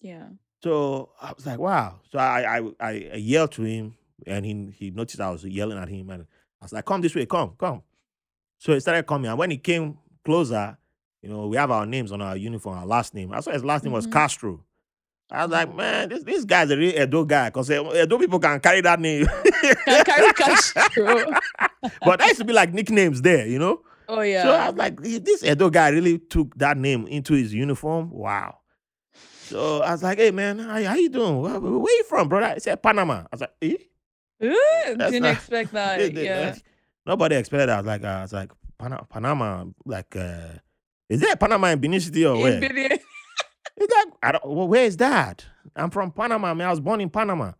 Yeah. So I was like, wow. So I I, I, I yelled to him and he he noticed I was yelling at him and I was like, come this way, come, come. So he started coming. And when he came closer, you know, we have our names on our uniform, our last name. I saw his last name was Mhm. Castro. I was like, Oh. man, this, this guy's a real Edo guy because Edo people can carry that name. Can carry Castro. but that used to be like nicknames there, you know? Oh yeah. So I was like, this Edo guy really took that name into his uniform. Wow. So I was like, hey man, how, how you doing? Where, where you from, brother? He said Panama. I was like, eh? Ooh, That's didn't not- expect that. They- they- yeah. Nobody expected that. I was like, uh, I was like, Pana- Panama, like, uh, is there Panama in Benin City or where? In Benin. He's like, I don't, well, where is that? I'm from Panama, man. I was born in Panama.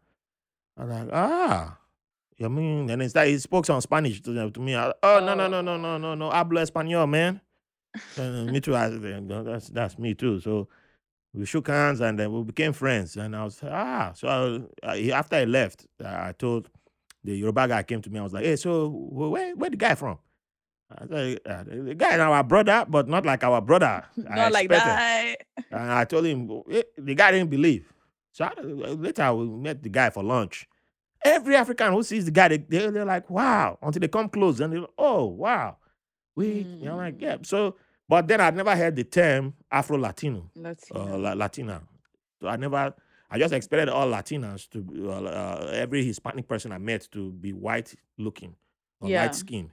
I was like, ah. You mean? And it's like he spoke some Spanish to, to me. I, oh, no, no, no, no, no, no, no. Hablo español, man. And me too. I, that's, that's me too. So we shook hands and then we became friends. And I was, ah. So I, I, after I left, uh, I told the Yoruba guy came to me. I was like, hey, so where, where the guy from? I said, uh, the guy is our brother, but not like our brother. I Not like expected." that. And I told him, eh, the guy didn't believe. So I, later we met the guy for lunch. Every African who sees the guy, they, they, they're like, wow. Until they come close and they're oh, wow. We, you know, like, Mm. yeah. So, but then I'd never heard the term Afro Latino Let's see. uh, La- Latina. So I never, I just expected all Latinas to, be- uh, uh, every Hispanic person I met to be white looking or Yeah. light skin,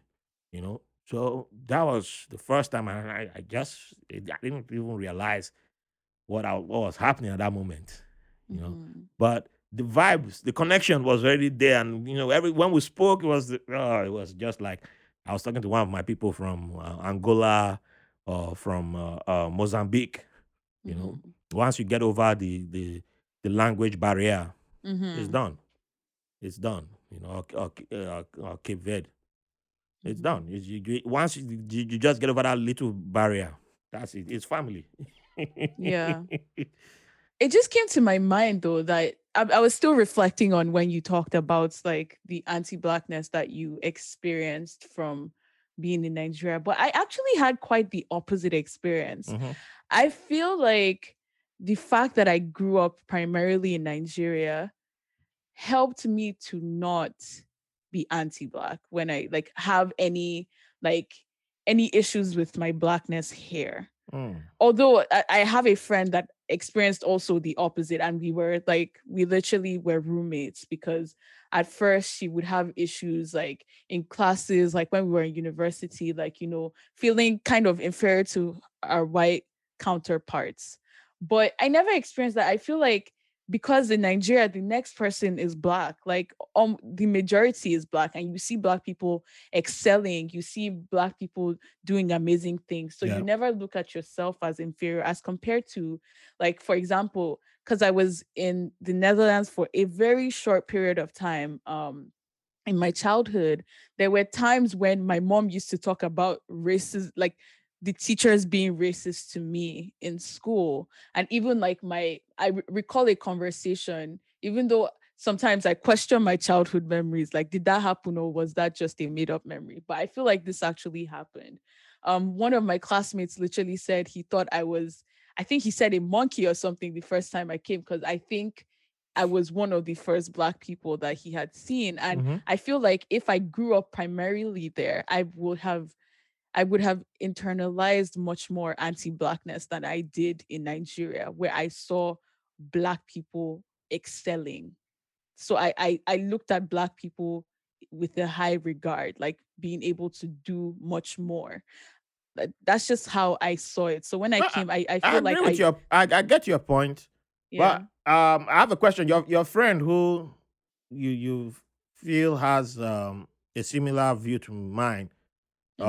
you know. So that was the first time I, I, I just, I didn't even realize what, I, what was happening at that moment, you know. Mhm. But the vibes, the connection was already there, and you know, every when we spoke, it was oh, it was just like I was talking to one of my people from uh, Angola or from uh, uh, Mozambique. You know, Mhm. once you get over the the the language barrier, it's Mhm. done. It's done. You know, or, or, or Cape Verde, it's done. It's, you, you, once you, you you just get over that little barrier, that's it. It's family. Yeah. it just came to my mind though that I, I was still reflecting on when you talked about like the anti-blackness that you experienced from being in Nigeria, but I actually had quite the opposite experience. Mhm. I feel like the fact that I grew up primarily in Nigeria helped me to not be anti-black when I like have any like any issues with my blackness here. Mm. although I, I have a friend that experienced also the opposite and we were like we literally were roommates because at first she would have issues like in classes like when we were in university like you know feeling kind of inferior to our white counterparts. But i never experienced that. I feel like because in Nigeria, the next person is black. Like um, the majority is black, and you see black people excelling. You see black people doing amazing things. So Yeah. you never look at yourself as inferior as compared to, like, for example, because I was in the Netherlands for a very short period of time. Um, in my childhood, there were times when my mom used to talk about racism, like the teachers being racist to me in school. And even like my, I re- recall a conversation, even though sometimes I question my childhood memories, like, did that happen or was that just a made up memory? But I feel like this actually happened. Um, one of my classmates literally said he thought I was, I think he said a monkey or something the first time I came, because I think I was one of the first black people that he had seen. And Mhm. I feel like if I grew up primarily there, I would have I would have internalized much more anti-blackness than I did in Nigeria, where I saw black people excelling. So I I, I looked at black people with a high regard, like being able to do much more. That's just how I saw it. So when I came, I, I I feel agree like with I, your. I, I get your point. yeah. But um, I have a question. Your your friend who you you feel has um a similar view to mine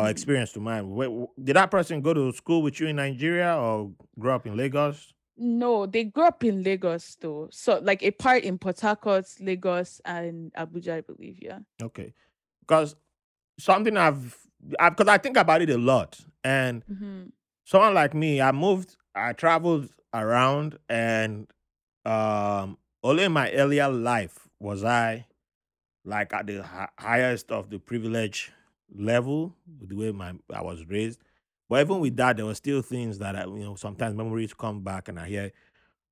Mhm. experience to mine. Wh- Did that person go to school with you in Nigeria or grow up in Lagos? No, they grew up in Lagos though. So like a part in Port Harcourt, Lagos, and Abuja, I believe. Yeah. Okay, because something I've because I think about it a lot, and hmm someone like me, I moved, I traveled around, and um, only in my earlier life was I like at the hi- highest of the privilege level with the way my I was raised. But even with that, there were still things that I, you know sometimes memories come back, and I hear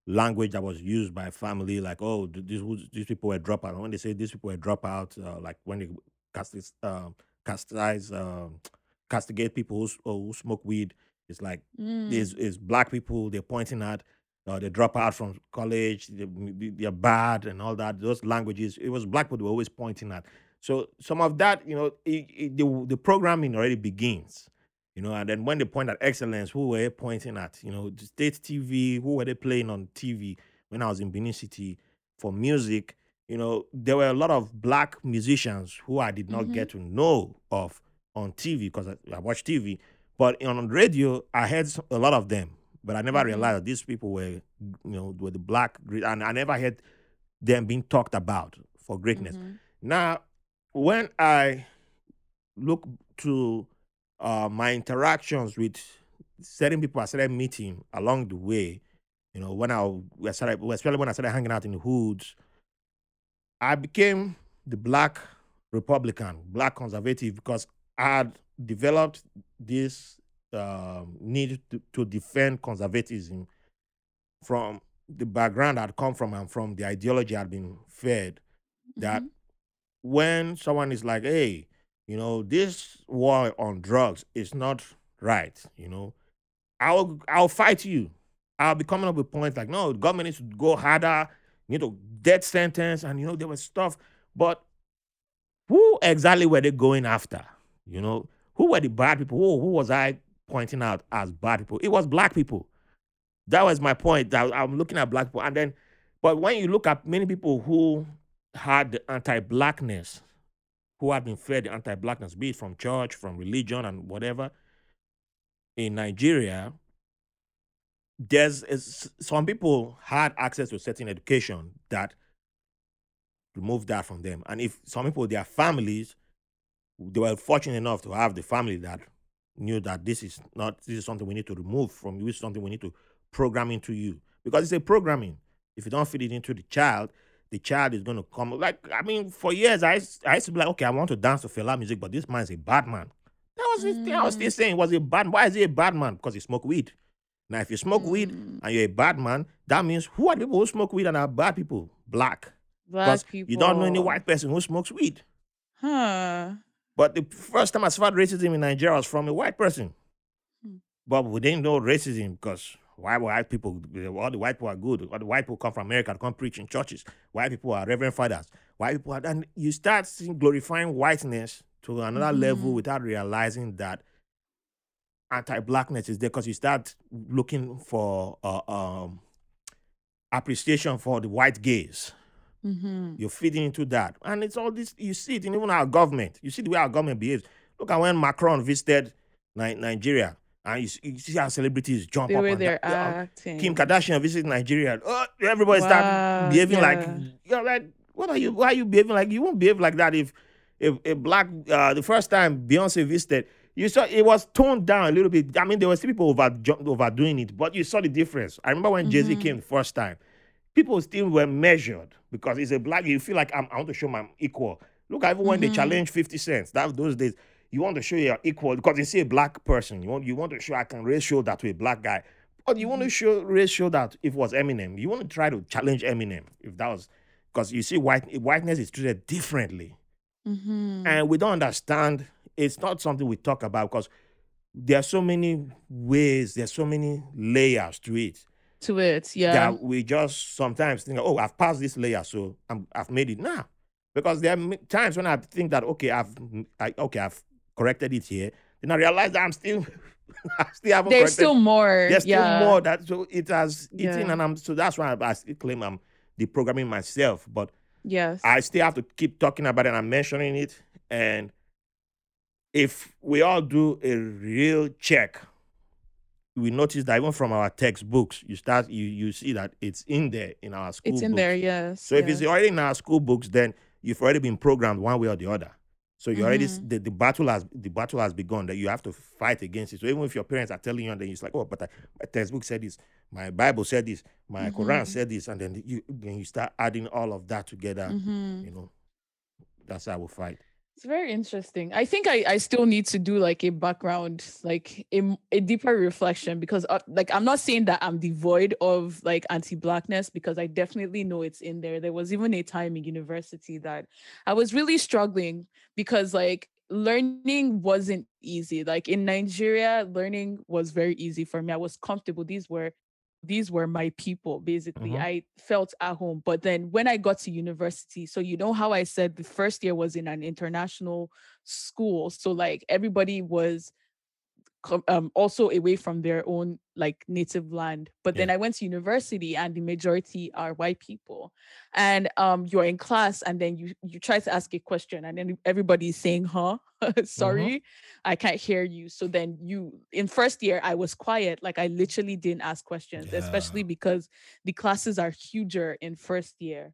language that was used by family, like oh these these people were dropout. When they say these people were dropout, uh, like when they cast this um, castize um, castigate people who, uh, who smoke weed, it's like is Mm. is black people they're pointing at uh, they drop out from college they, they're bad and all that those languages it was black people were always pointing at so some of that you know it, it, the, the programming already begins you know and then when they point at excellence who were they pointing at you know the state tv who were they playing on tv when i was in benin city for music you know there were a lot of black musicians who i did not Mhm. get to know of on tv because I, I watch tv but on radio, I heard a lot of them, but I never Mhm. realized that these people were, you know, were the black, great- and I never heard them being talked about for greatness. Mhm. Now, when I look to uh, my interactions with certain people I started meeting along the way, you know, when I started, especially when I started hanging out in the hoods, I became the black Republican, black conservative, because I had developed this um, need to, to defend conservatism from the background I'd come from and from the ideology I'd been fed. That Mhm. When someone is like, hey, you know, this war on drugs is not right, you know, I'll I'll fight you. I'll be coming up with points like, no, government needs to go harder, you know, death sentence, and you know, there was stuff. But who exactly were they going after? You know, who were the bad people? Who, who was I pointing out as bad people? It was black people. That was my point. That I'm looking at black people, and then, but when you look at many people who had the anti-blackness, who had been fed the anti-blackness, be it from church, from religion, and whatever, in Nigeria, there's is, some people had access to certain education that removed that from them, and if some people, their families, they were fortunate enough to have the family that knew that this is not this is something we need to remove from you, this is something we need to program into you because it's a programming. If you don't feed it into the child, the child is going to come. Like I mean, for years I used, I used to be like, okay, I want to dance to Fela music, but this man's a bad man. That was the thing I was still saying. Was a bad. Man? Why is he a bad man? Because he smoke weed. Now, if you smoke weed Mm. and you're a bad man, that means who are the people who smoke weed and are bad people? Black. Black people. you don't know any white person who smokes weed. Huh. But the first time I saw racism in Nigeria was from a white person. Hmm. But we didn't know racism because why white people, all the white people are good. All the white people come from America to come preach in churches. White people are reverend fathers. White people are, and you start seeing glorifying whiteness to another level Mhm. without realizing that anti-blackness is there because you start looking for uh, um appreciation for the white gaze. Mm-hmm. You're feeding into that. And it's all this, you see it in even our government. You see the way our government behaves. Look at when Macron visited Ni- Nigeria and you see, you see how celebrities jump The up way and they're down. Acting. Kim Kardashian visited Nigeria. Oh, everybody Wow, start behaving like yeah. you're like, what are you? Why are you behaving like you won't behave like that if if a black uh, the first time Beyonce visited, you saw it was toned down a little bit. I mean, there were still people over overdoing it, but you saw the difference. I remember when Jay Z Mhm. came the first time, people still were measured because it's a black. You feel like I'm, I want to show my equal. Look, even when they Mhm. challenged Fifty Cent, that those days, you want to show you're equal because you see a black person. You want you want to show I can show that to a black guy. But you want to show show that if it was Eminem, you want to try to challenge Eminem if that was because you see white whiteness is treated differently Mm-hmm. and we don't understand it's not something we talk about because there are so many ways there's so many layers to it To it, yeah. that we just sometimes think oh i've passed this layer so I'm, i've made it now because there are times when i think that okay i've I, okay i've corrected it here then i realize that i'm still i still haven't There's corrected still more. there's still more that so it has eaten Yeah. and i'm so that's why I, I still claim i'm deprogramming myself but Yes. I still have to keep talking about it and I'm mentioning it. And if we all do a real check, we notice that even from our textbooks, you start you you see that it's in there in our school. it's in books. there, yes. So if it's already in our school books, then you've already been programmed one way or the other. So you already Mm-hmm. the, the battle has the battle has begun that you have to fight against it. So even if your parents are telling you and then it's like, oh, but I, my textbook said this, my Bible said this, my Mm-hmm. Quran said this, and then you then you start adding all of that together. Mhm. You know, that's how we fight. It's very interesting. I think I, I still need to do like a background, like a deeper reflection because uh, like I'm not saying that I'm devoid of like anti-blackness because I definitely know it's in there. There was even a time in university that I was really struggling because like learning wasn't easy. Like in Nigeria, learning was very easy for me. I was comfortable. These were these were my people basically Mhm. i felt at home but then when i got to university so you know how i said the first year was in an international school so like everybody was um, also away from their own like native land but then i went to university and the majority are white people. And um you're in class and then you you try to ask a question and then everybody's saying huh? Sorry i can't hear you. So then you in first year i was quiet like i literally didn't ask questions especially because the classes are huger in first year.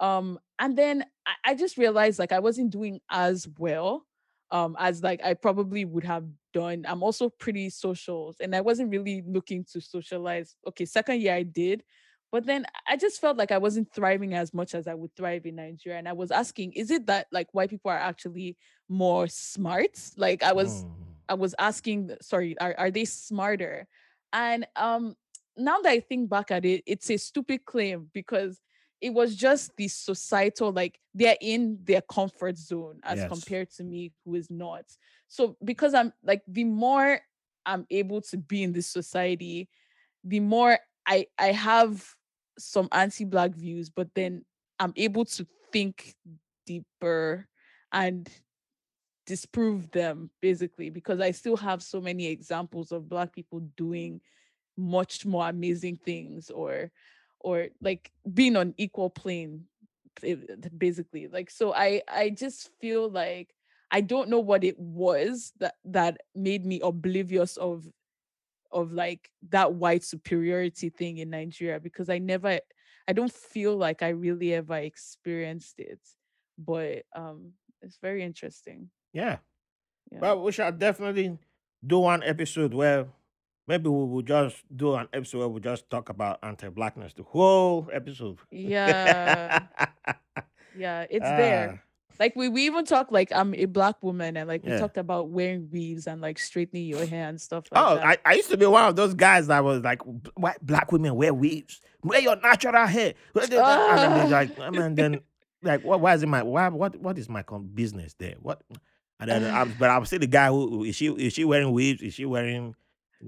Um and then I, I just realized like i wasn't doing as well um as like i probably would have done i'm also pretty social and i wasn't really looking to socialize okay second year i did but then i just felt like i wasn't thriving as much as i would thrive in nigeria and i was asking is it that like white people are actually more smart like i was Mm. I was asking, sorry, are, are they smarter? And um now that I think back at it, it's a stupid claim because it was just the societal, like they're in their comfort zone as Yes. compared to me who is not. So because I'm like the more I'm able to be in this society, the more I I have some anti-black views, but then I'm able to think deeper and disprove them basically because I still have so many examples of black people doing much more amazing things or or like being on equal plane eh, basically like so I I just feel like I don't know what it was that that made me oblivious of of like that white superiority thing in Nigeria because I never I don't feel like I really ever experienced it but um it's very interesting Yeah. yeah Well, we shall definitely do one episode where maybe we will just do an episode where we just talk about anti-blackness, the whole episode. yeah yeah it's there like we, we even talk like i'm a black woman and like we Yeah. talked about wearing weaves and like straightening your hair and stuff like Oh, that I, I used to be one of those guys that was like, "B- why black women wear weaves? Wear your natural hair. And then Ah. like, I mean, then like, what? Why is it my? Why? What? What is my business there? What? And then, I'm, but I'm still the guy who who- is she? Is she wearing weaves? Is she wearing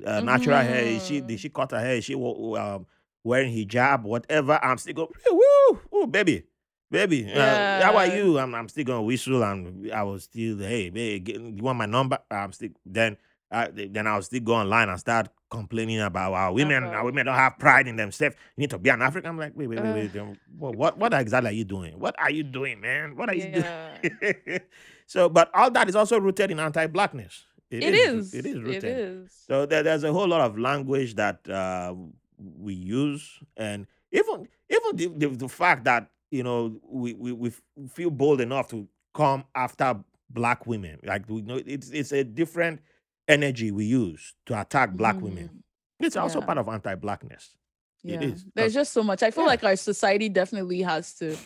uh, natural hair? Is she? Did she cut her hair? Is she wo- um, wearing hijab? Whatever. I'm still going. Woo, woo, baby. Baby, uh, how are Yeah. you? I'm, I'm still gonna whistle, and I was still, hey, babe, get- you want my number? I'm still then uh, then I'll still go online and start complaining about our women. Our Uh-huh. women don't have pride in themselves. You need to be an African. I'm like, wait, wait, wait, Uh, wait. then What, what, what exactly are you doing? What are you doing, man? What are you yeah. doing? so, but all that is also rooted in anti-blackness. It It is. It is. is It is. So there, there's a whole lot of language that uh, we use, and even even the, the, the fact that you know we, we we feel bold enough to come after black women, like we know it's it's a different energy we use to attack black women. Mhm. It's also Yeah. part of anti-blackness. It Yeah. is There's just so much. I feel yeah. like our society definitely has to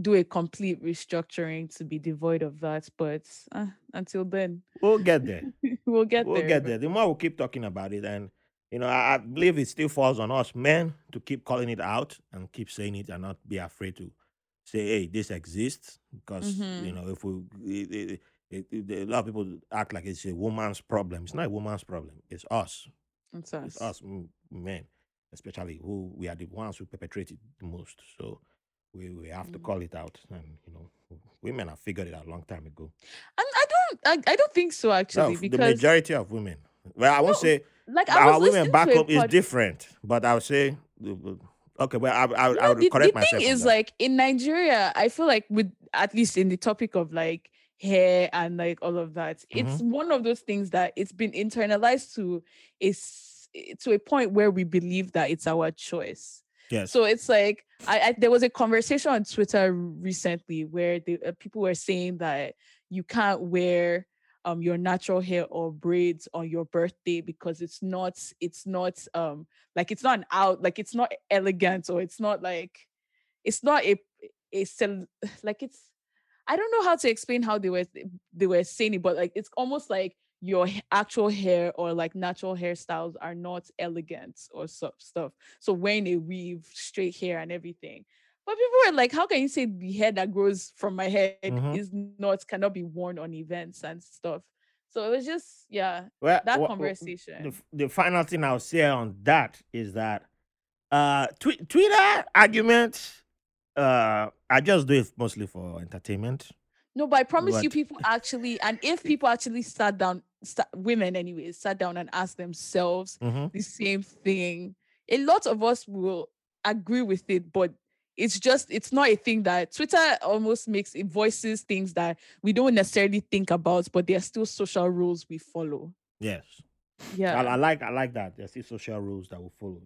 do a complete restructuring to be devoid of that. But uh, until then, we'll get there. we'll get there. we'll get there. The more we keep talking about it, and you know, I, I believe it still falls on us men to keep calling it out and keep saying it and not be afraid to say, "Hey, this exists." Because you Mhm. know, if we, it, it, it, a lot of people act like it's a woman's problem. It's not a woman's problem. It's us. It's us. It's us men, especially who we are the ones who perpetrate it the most. So we, we have to call it out, and you know, women have figured it out a long time ago. And I don't. I, I don't think so No, actually f- the majority of women. Well, I won't No, say like our women back home is different, but I would say okay. Well, I, I, I would the, correct the myself. thing is like in Nigeria, I feel like with at least in the topic of like hair and like all of that, it's Mm-hmm. one of those things that it's been internalized to is to a point where we believe that it's our choice. Yes, So it's like I, I there was a conversation on Twitter recently where the uh, people were saying that you can't wear um your natural hair or braids on your birthday because it's not it's not um like it's not an out like it's not elegant or it's not like it's not a a like it's I don't know how to explain how they were they were saying it, but like it's almost like your actual hair or like natural hairstyles are not elegant or stuff. So wearing a weave, straight hair, and everything. But people were like, "How can you say the hair that grows from my head Mhm. is not cannot be worn on events and stuff?" So it was just yeah, well, that wha- conversation. The, the final thing I'll say on that is that uh, tw- Twitter arguments. Uh, I just do it mostly for entertainment. No, but I promise you, people actually, and if people actually sat down, sta women anyways, sat down and asked themselves hmm the same thing, a lot of us will agree with it, but it's just it's not a thing that Twitter almost makes it voices things that we don't necessarily think about, but there are still social rules we follow. Yes, Yeah. I, I like I like that. There's still social rules that we follow.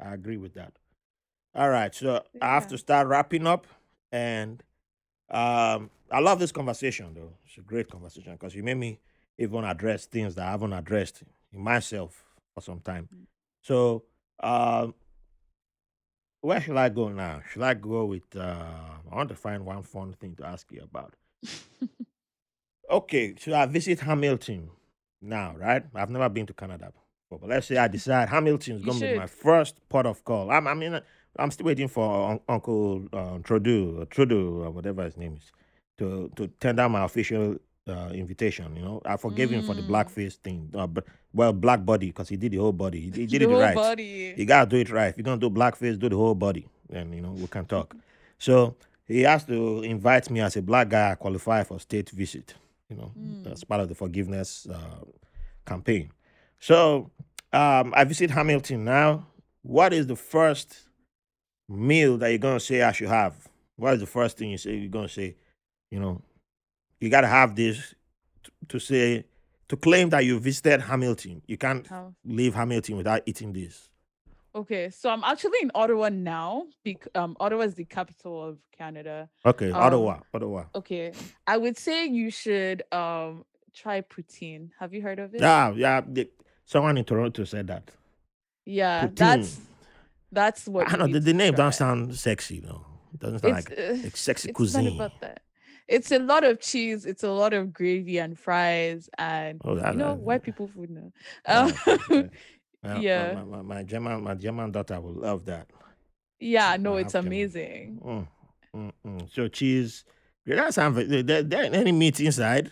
I- agree with that. All right, so I have to start wrapping up, and um, I love this conversation though. It's a great conversation because you made me even address things that I haven't addressed in myself for some time. Mm. So, um, where should I go now? Should I go with? Uh, I want to find one fun thing to ask you about. Okay, should I visit Hamilton now? Right? I've never been to Canada before, but let's say I decide Hamilton is You going to be my first port of call. I'm, I mean, I'm still waiting for un- Uncle uh, Trudeau, or Trudeau, or whatever his name is, to to tender my official uh, invitation. You know, I forgave him for the Mm. blackface thing, uh, but well, black body because he did the whole body. He, he did the it right. body. You gotta do it right. If you're gonna do blackface, do the whole body, and you know we can talk. So he has to invite me as a black guy. I qualify for state visit. You know, Mm. as part of the forgiveness uh, campaign. So um, I visit Hamilton now. What is the first meal that you're gonna say I should have? What is the first thing you say you're gonna say? You know, you gotta have this t- to say to claim that you visited Hamilton. You can't How- leave Hamilton without eating this. Okay, so I'm actually in Ottawa now. Bec- um, Ottawa is the capital of Canada. Okay, Um, Ottawa, Ottawa. Okay, I would say you should um try poutine. Have you heard of it? Yeah, yeah. the- someone in Toronto said that. Yeah, Poutine. that's that's what. I know the, the name don't sound sexy though. It doesn't sound It's like uh, like sexy it's cuisine. not about that. It's a lot of cheese. It's a lot of gravy and fries, and Oh, you know white people food now. Um, okay. Well, yeah. My, my, my German my German daughter will love that. yeah, no, it's amazing. Mm, mm, mm. So cheese. That sounds. There, there, there any meat inside?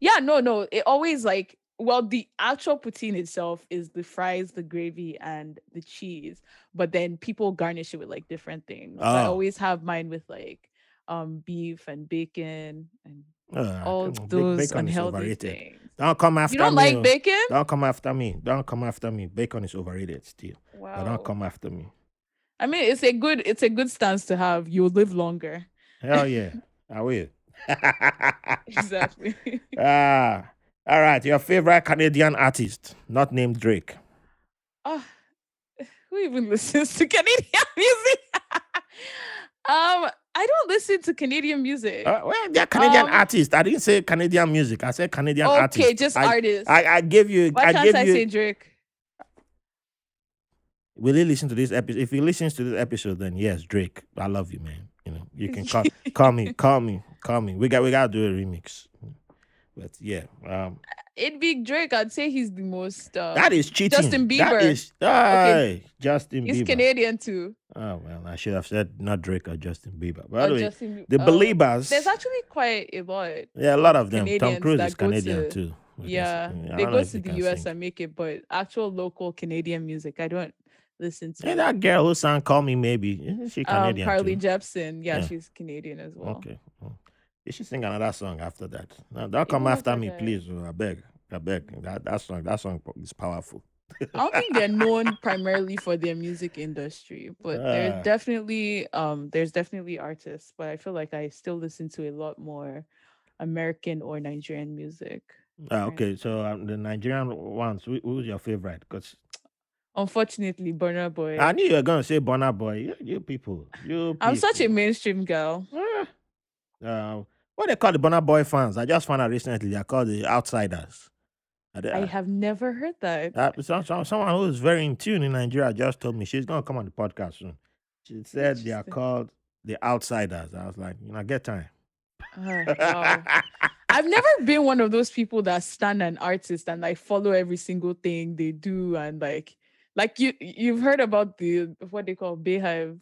Yeah, no, no. It always like well, the actual poutine itself is the fries, the gravy, and the cheese. But then people garnish it with like different things. So I Oh. always have mine with like um beef and bacon and Uh, all come on, ba- those bacon unhealthy things. Don't come after me. You don't me. like oh. bacon? Don't come after me. Don't come after me. Bacon is overrated still. But Wow. don't come after me. I mean, it's a good it's a good stance to have. You'll live longer. Hell yeah. I will. Exactly. ah. All right. Your favorite Canadian artist, not named Drake. oh, who even listens to Canadian music? um, I don't listen to Canadian music. Uh, well, they're Canadian Um, artists. I didn't say Canadian music. I said Canadian okay, artists. Okay, just I, artists. I, I gave you. Why I can't gave I you. say Drake? Will he listen to this episode? If he listens to this episode, then yes, Drake. I love you, man. You know, you can call call me, call me, call me. We got we gotta do a remix. But yeah, um, It'd be Drake. I'd say he's the most. Uh, that is cheating. Justin That Bieber. is Aye, Justin he's Bieber. Canadian too. Oh well, I should have said not Drake or Justin Bieber. By Or the way, Justin, the oh, Beliebers. There's actually quite a lot. yeah, a lot of them. Tom Cruise is Canadian to- too. Yeah, they go to the US sing. and make it, but actual local Canadian music, I don't listen to. Hey, that girl who sang "Call Me Maybe," isn't she um, Carly too? Jepsen, yeah, Yeah. she's Canadian as well. Okay. Oh. You should sing another song after that. Now, don't come after me, that. please. oh, I beg. I beg. That, that song, that song is powerful. I don't think they're known primarily for their music industry, but Ah. there's definitely um there's definitely artists, but I feel like I still listen to a lot more American or Nigerian music. Ah, Right. okay, so um, the Nigerian ones, who, who's your favorite? Because Unfortunately, Burna Boy. I knew you were going to say Burna Boy. You, you people. You I'm such a mainstream girl. Ah. Uh, what they call the Burna Boy fans? I just found out recently they're called the Outsiders. I have never heard that. Uh, some, some, someone who is very in tune in Nigeria just told me she's going to come on the podcast soon. She said they are called the Outsiders. I was like, you know, get time. Oh, wow. I've never been one of those people that stand an artist and like follow every single thing they do and like like you you've heard about the what they call BeyHive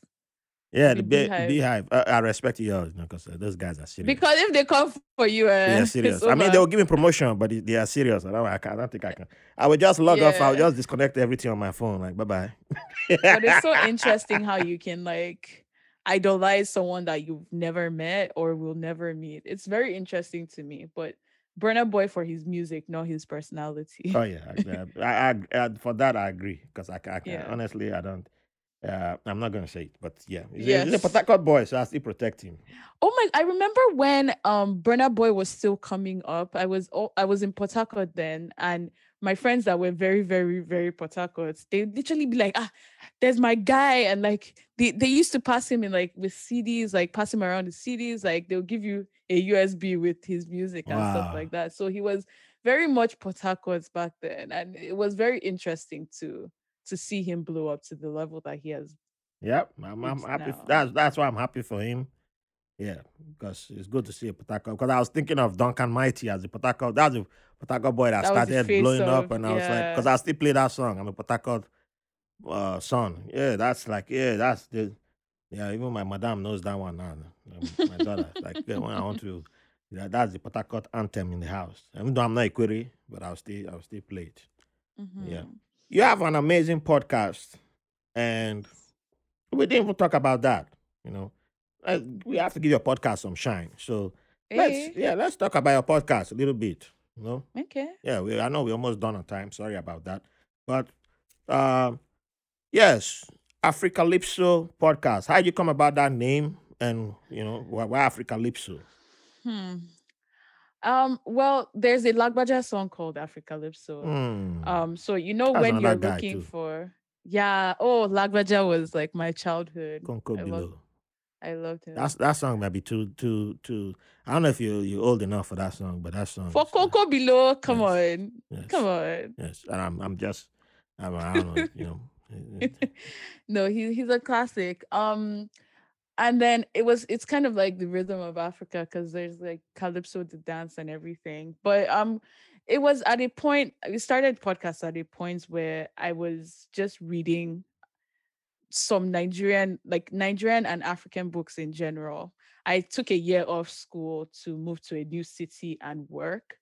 yeah, the bee- BeyHive. BeyHive. Uh, I respect yours because uh, those guys are serious. because if they come for you, uh, they are serious. I mean, they will give me promotion, but they- are serious. I don't, I, can't, I don't think I can. I will just log off. I'll Yeah. just disconnect everything on my phone. Like, bye bye. but it's so interesting how you can like idolize someone that you've never met or will never meet. It's very interesting to me. But Burna Boy for his music, not his personality. Oh yeah, I, I, I, I- for that I agree because I, I can Yeah. honestly I don't. Uh, I'm not gonna say it, but yeah, he's, a, Yes. he's a Port Harcourt boy, so I still protect him. Oh my! I remember when um Burna Boy was still coming up. I was oh, I was in Harcourt then, and my friends that were very very very Harcourt, they literally be like, ah, there's my guy, and like they they used to pass him in like with CDs, like pass him around the CDs, like they'll give you a USB with his music and stuff like that. So he was very much Harcourt back then, and it was very interesting to to see him blow up to the level that he has. Yep, I'm, I'm happy. now. That's that's why I'm happy for him. Yeah, because it's good to see a Harcourt. Because I was thinking of Duncan Mighty as a Harcourt. That's a Harcourt boy that, That started blowing up, and I was like, because I still play that song. I'm a Port uh, son. Yeah, that's like, yeah, that's the. Yeah, even my madam knows that one now. Um, my daughter, like, yeah, when I want to, yeah, that's the Harcourt anthem in the house. Even though I'm not a query, but I'll still, I'll still play it. Yeah. You have an amazing podcast, and we didn't even talk about that. You know, we have to give your podcast some shine. So let's, yeah, let's talk about your podcast a little bit. You know, okay. yeah, we, I know we're almost done on time. Sorry about that, but um, yes, Africalypso podcast. How did you come about that name? And you know, why, why Africalypso? Hmm. Um, well, there's a Lagbaja song called Africalypso. Hmm. Um, so you know That's when you're looking for yeah, oh Lagbaja was like my childhood. Konko I below. love I loved him. That's that song might be too too too. I don't know if you you're old enough for that song, but that song. For uh, Below, come yes. on. yes, Come on. Yes, and I'm I'm just I'm, I don't know you know. eh, eh, no, he he's a classic. Um and then it was it's kind of like the rhythm of Africa because there's like calypso the dance and everything. But um it was at a point we started podcast at a point where I was just reading some Nigerian like Nigerian and African books in general. I took a year off school to move to a new city and work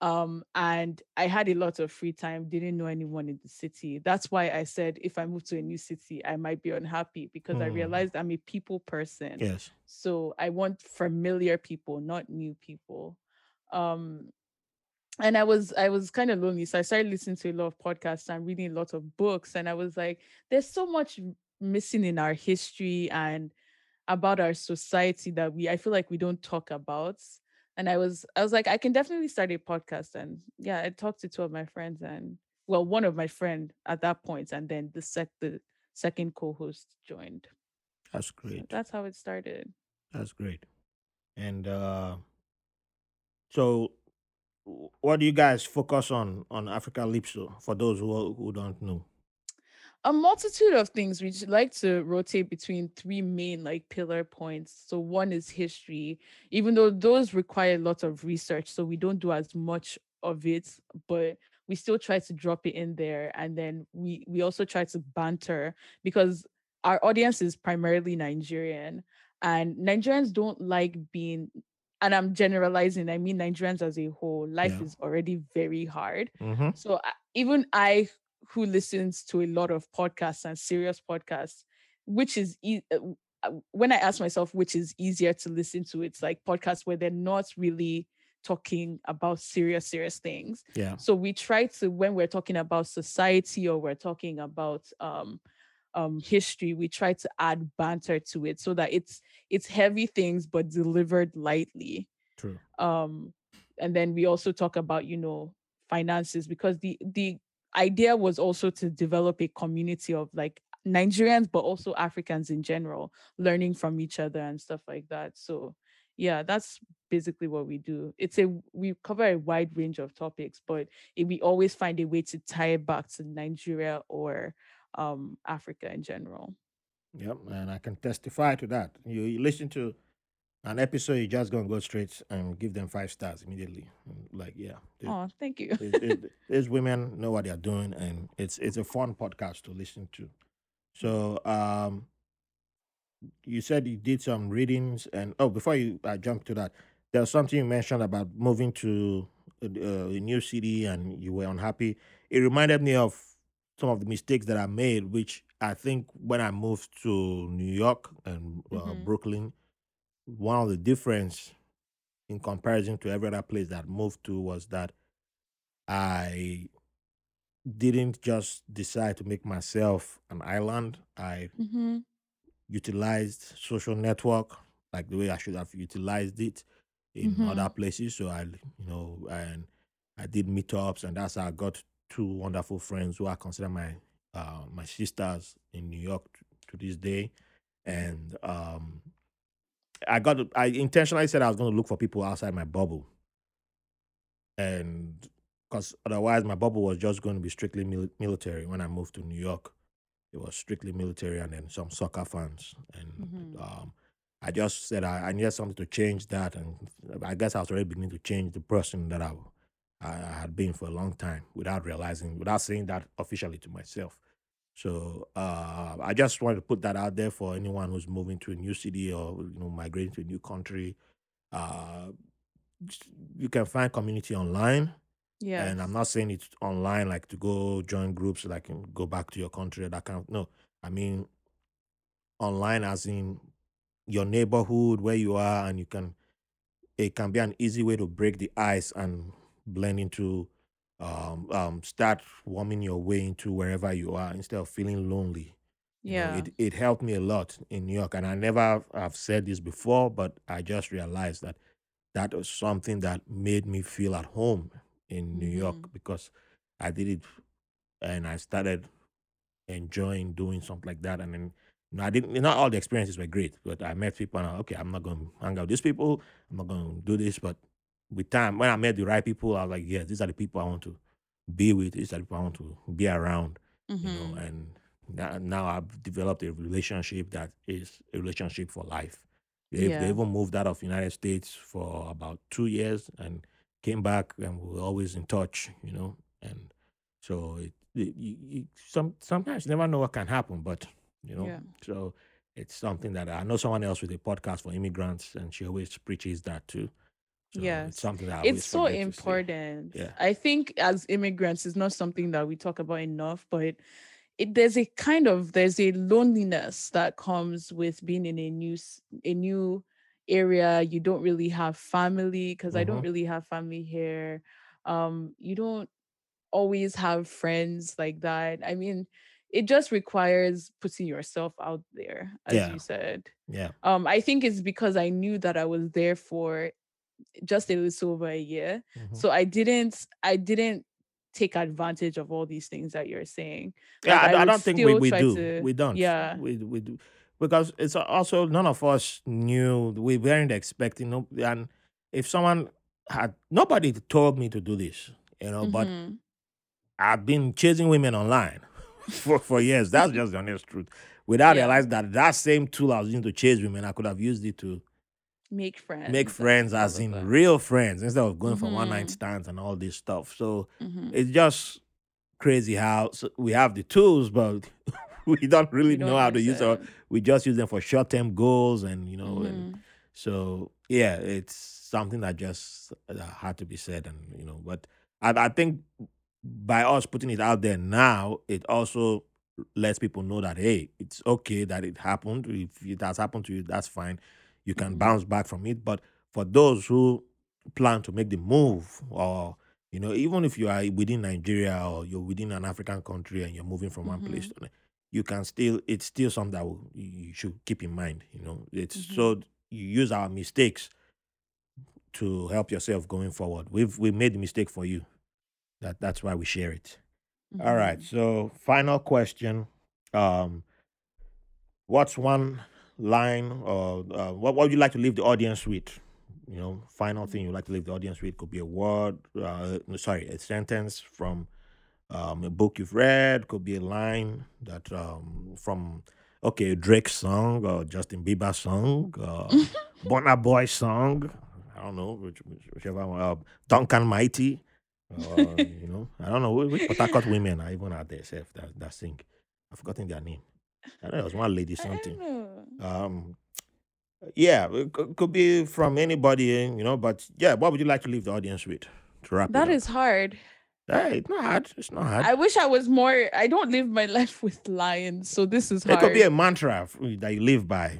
um and i had a lot of free time didn't know anyone in the city that's why i said if i move to a new city i might be unhappy because i Hmm. realized i'm a people person yes. so i want familiar people not new people um and I was I was kind of lonely. So I started listening to a lot of podcasts and reading a lot of books. And I was like, there's so much missing in our history and about our society that we I feel like we don't talk about. And I was I was like, I can definitely start a podcast. And yeah, I talked to two of my friends and well, one of my friend at that point, and then the sec the second co-host joined. That's great. So that's how it started. That's great. And uh so what do you guys focus on on Africalypso for those who who don't know? A multitude of things. We like to rotate between three main like pillar points. So one is history, even though those require a lot of research, so we don't do as much of it, but we still try to drop it in there. And then we we also try to banter because our audience is primarily Nigerian and Nigerians don't like being and I'm generalizing, I mean Nigerians as a whole, life yeah. is already very hard. Mm-hmm. So even I, who listens to a lot of podcasts and serious podcasts, which is e- uh, uh, when I ask myself which is easier to listen to, it's like podcasts where they're not really talking about serious, serious things. Yeah. So we try to when we're talking about society or we're talking about um um, history, we try to add banter to it so that it's it's heavy things but delivered lightly. True. Um, and then we also talk about you know finances because the the idea was also to develop a community of like Nigerians but also Africans in general learning from each other and stuff like that. So yeah, that's basically what we do. It's a we cover a wide range of topics, but it, we always find a way to tie it back to Nigeria or um, Africa in general. Yep, and I can testify to that. You, you listen to an episode, you're just gonna go straight and give them five stars immediately. Like, yeah. Oh, thank you. these women know what they're doing, and it's it's a fun podcast to listen to. So, um, you said you did some readings, and oh, before you I jump to that, there's something you mentioned about moving to a, a new city, and you were unhappy. It reminded me of some of the mistakes that I made, which I think when I moved to New York and uh, mm-hmm. Brooklyn, one of the difference in comparison to every other place that I moved to was that I didn't just decide to make myself an island. I mm-hmm. utilized social network like the way I should have utilized it in mm-hmm. other places. So I, you know, and I did meetups, and that's how I got two wonderful friends who I consider my uh, my sisters in New York to, to this day, and um, I got I intentionally said I was going to look for people outside my bubble, and because otherwise my bubble was just going to be strictly mil- military. When I moved to New York, it was strictly military and then some soccer fans, and mm-hmm. um, I just said I, I needed something to change that, and I guess I was already beginning to change the person that I I, had been for a long time without realizing, without saying that officially to myself. So uh, I just wanted to put that out there for anyone who's moving to a new city or you know migrating to a new country. Uh, you can find community online. Yeah. And I'm not saying it's online like to go join groups like go back to your country or that kind of no. I mean online as in your neighborhood where you are and you can it can be an easy way to break the ice and blend into um, um, start warming your way into wherever you are instead of feeling lonely. You know, Yeah. it it helped me a lot in New York, and I never have said this before, but I just realized that that was something that made me feel at home in New York hmm because I did it and I started enjoying doing something like that, and then. You know, I didn't. Not all the experiences were great, but I met people. And I, okay, I'm not going to hang out with these people. I'm not going to do this. But with time, when I met the right people, I was like, yeah, these are the people I want to be with. These are the people I want to be around. Mm-hmm. You know, mm-hmm. and now I've developed a relationship that is a relationship for life. They, yeah. they even moved out of United States for about two years and came back, and we are always in touch. You know, and so it, it you, you, some sometimes you never know what can happen, but you know, yeah. so it's something that I know someone else with a podcast for immigrants, and she always preaches that too. So yes. It's something that it's so important. Yeah. I think as immigrants, it's not something that we talk about enough, but it, there's a kind of there's a loneliness that comes with being in a new a new area. You don't really have family because mm-hmm. I don't mm-hmm. really have family here. um you don't always have friends like that i mean it just requires putting yourself out there as Yeah. you said Yeah. um i think it's because i knew that i was there for just a little over a year Mhm. so i didn't i didn't take advantage of all these things that you're saying Yeah, Like, I, I don't think we, we do. to- we don't. yeah. We we do because it's also none of us knew. We weren't expecting. No, and if someone had nobody told me to do this, you know, but Mhm. I've been chasing women online for for years. That's just the honest truth. Without Yeah. realizing that that same tool I was using to chase women, I could have used it to make friends make friends, as in real friends, instead of going for one night Mhm. stands and all this stuff. So Mhm. it's just crazy how s- we have the tools, but we don't really We know don't how to use them. We just use them for short term goals, and you know, and Mhm. so yeah, it's something that just uh, had to be said, and you know, but I, I think by us putting it out there now, it also lets people know that hey, it's okay that it happened. If it has happened to you, that's fine. You can bounce back from it. But for those who plan to make the move, or you know, even if you are within Nigeria or you're within an African country and you're moving from one place Mhm. to another, you can still. It's still something that will- you should keep in mind. You know, it's Mhm. so you use our mistakes to help yourself going forward. We've we made the mistake for you. That that's why we share it. All right. Mhm. So final question. Um what's one line or uh, what, what would you like to leave the audience with? You know, final thing you'd like to leave the audience with could be a word, uh, sorry, a sentence from um, a book you've read, could be a line that um, from okay, Drake song or Justin Bieber song, uh, Burna Boy song. I don't know, which, which- whichever one. Uh, Duncan Mighty. Uh, you know, I don't know which which Port women are even out there self that, that sing. I've forgotten their name. I know there was one lady something. Um, yeah, it could, could be from anybody, you know. But yeah, what would you like to leave the audience with to wrap That it is hard. Hey, it's not hard. It's not hard. I wish I was more. I don't live my life with lions, so this is it hard. could be a mantra f- that you live by.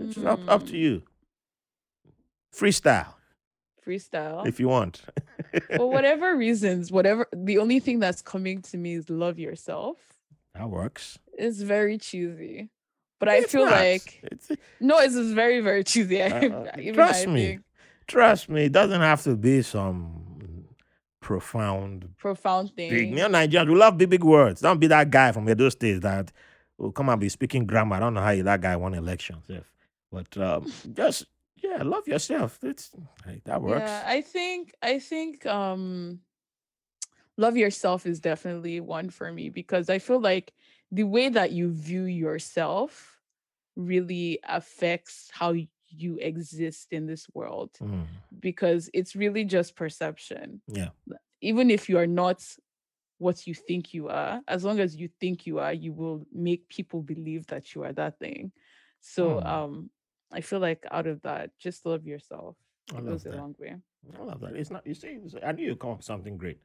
It's up, up to Mm. you. Freestyle freestyle. if you want. For whatever reasons, whatever the only thing that's coming to me is love yourself. That works. It's very cheesy. But I feel not. like It's, no, it's very, very cheesy. I, Uh, trust me. think trust me, it doesn't have to be some profound profound big. thing. You know, Nigerians, we love big, big words. Don't be that guy from Edo State that will come and be speaking grammar. I don't know how you, that guy won elections. If, but um, just, yeah, love yourself. It's, that works. Yeah, I think I think um love yourself is definitely one for me because I feel like the way that you view yourself really affects how you exist in this world Mm, because it's really just perception. yeah. Even if you are not what you think you are, as long as you think you are, you will make people believe that you are that thing. So Hmm. um I feel like out of that, just love yourself. I It goes a long way. I love that. It's not, you see, I knew you'd come up with something great.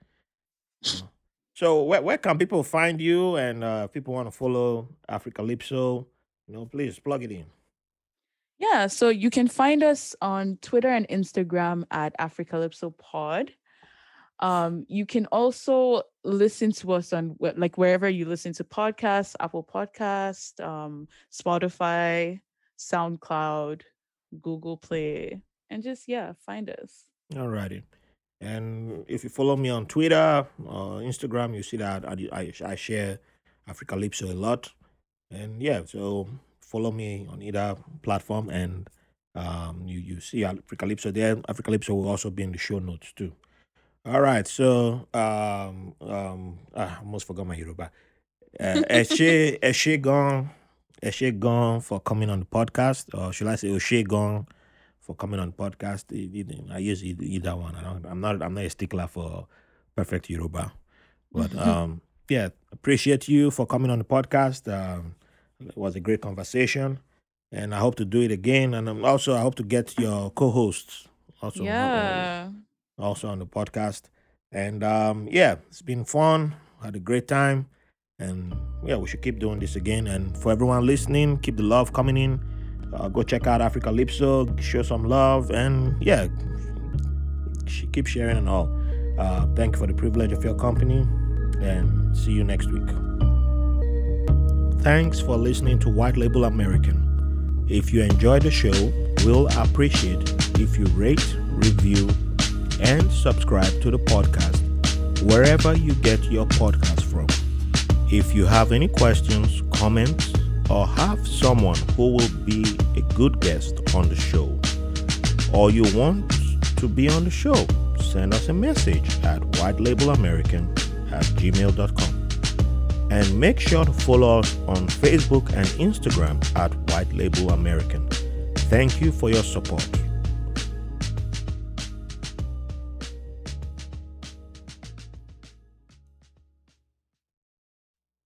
Know. So, where, where can people find you? And uh, if people want to follow Africalypso, you know, please plug it in. Yeah, so you can find us on Twitter and Instagram at Africa Africalypso Pod. Um, you can also listen to us on like wherever you listen to podcasts, Apple Podcast, um, Spotify, SoundCloud, Google Play, and just yeah, find us. Alrighty. And if you follow me on Twitter or Instagram, you see that I, I, I share Africalypso a lot. And yeah, so follow me on either platform and um, you, you see Africalypso there. Africalypso will also be in the show notes too. All right, so um, um, ah, I almost forgot my Yoruba. Uh, Eshe, Eshe Gong, Eshe Gong for coming on the podcast, or should I say Oshe Gong for coming on podcast? I use either, one. I don't, I'm not. I'm not a stickler for perfect Yoruba, but um, yeah, appreciate you for coming on the podcast. Um, it was a great conversation, and I hope to do it again. And um, also, I hope to get your co-hosts also yeah. also on the podcast. And um, yeah, it's been fun. Had a great time. And yeah, we should keep doing this again. And for everyone listening, keep the love coming in. Uh, go check out Africalypso, show some love, and yeah, keep sharing and all. Uh, thank you for the privilege of your company and see you next week. Thanks for listening to White Label American. If you enjoy the show, we'll appreciate if you rate, review, and subscribe to the podcast wherever you get your podcast from. If you have any questions, comments, or have someone who will be a good guest on the show, or you want to be on the show, send us a message at whitelabelamerican at gmail.com. And make sure to follow us on Facebook and Instagram at White Label American. Thank you for your support.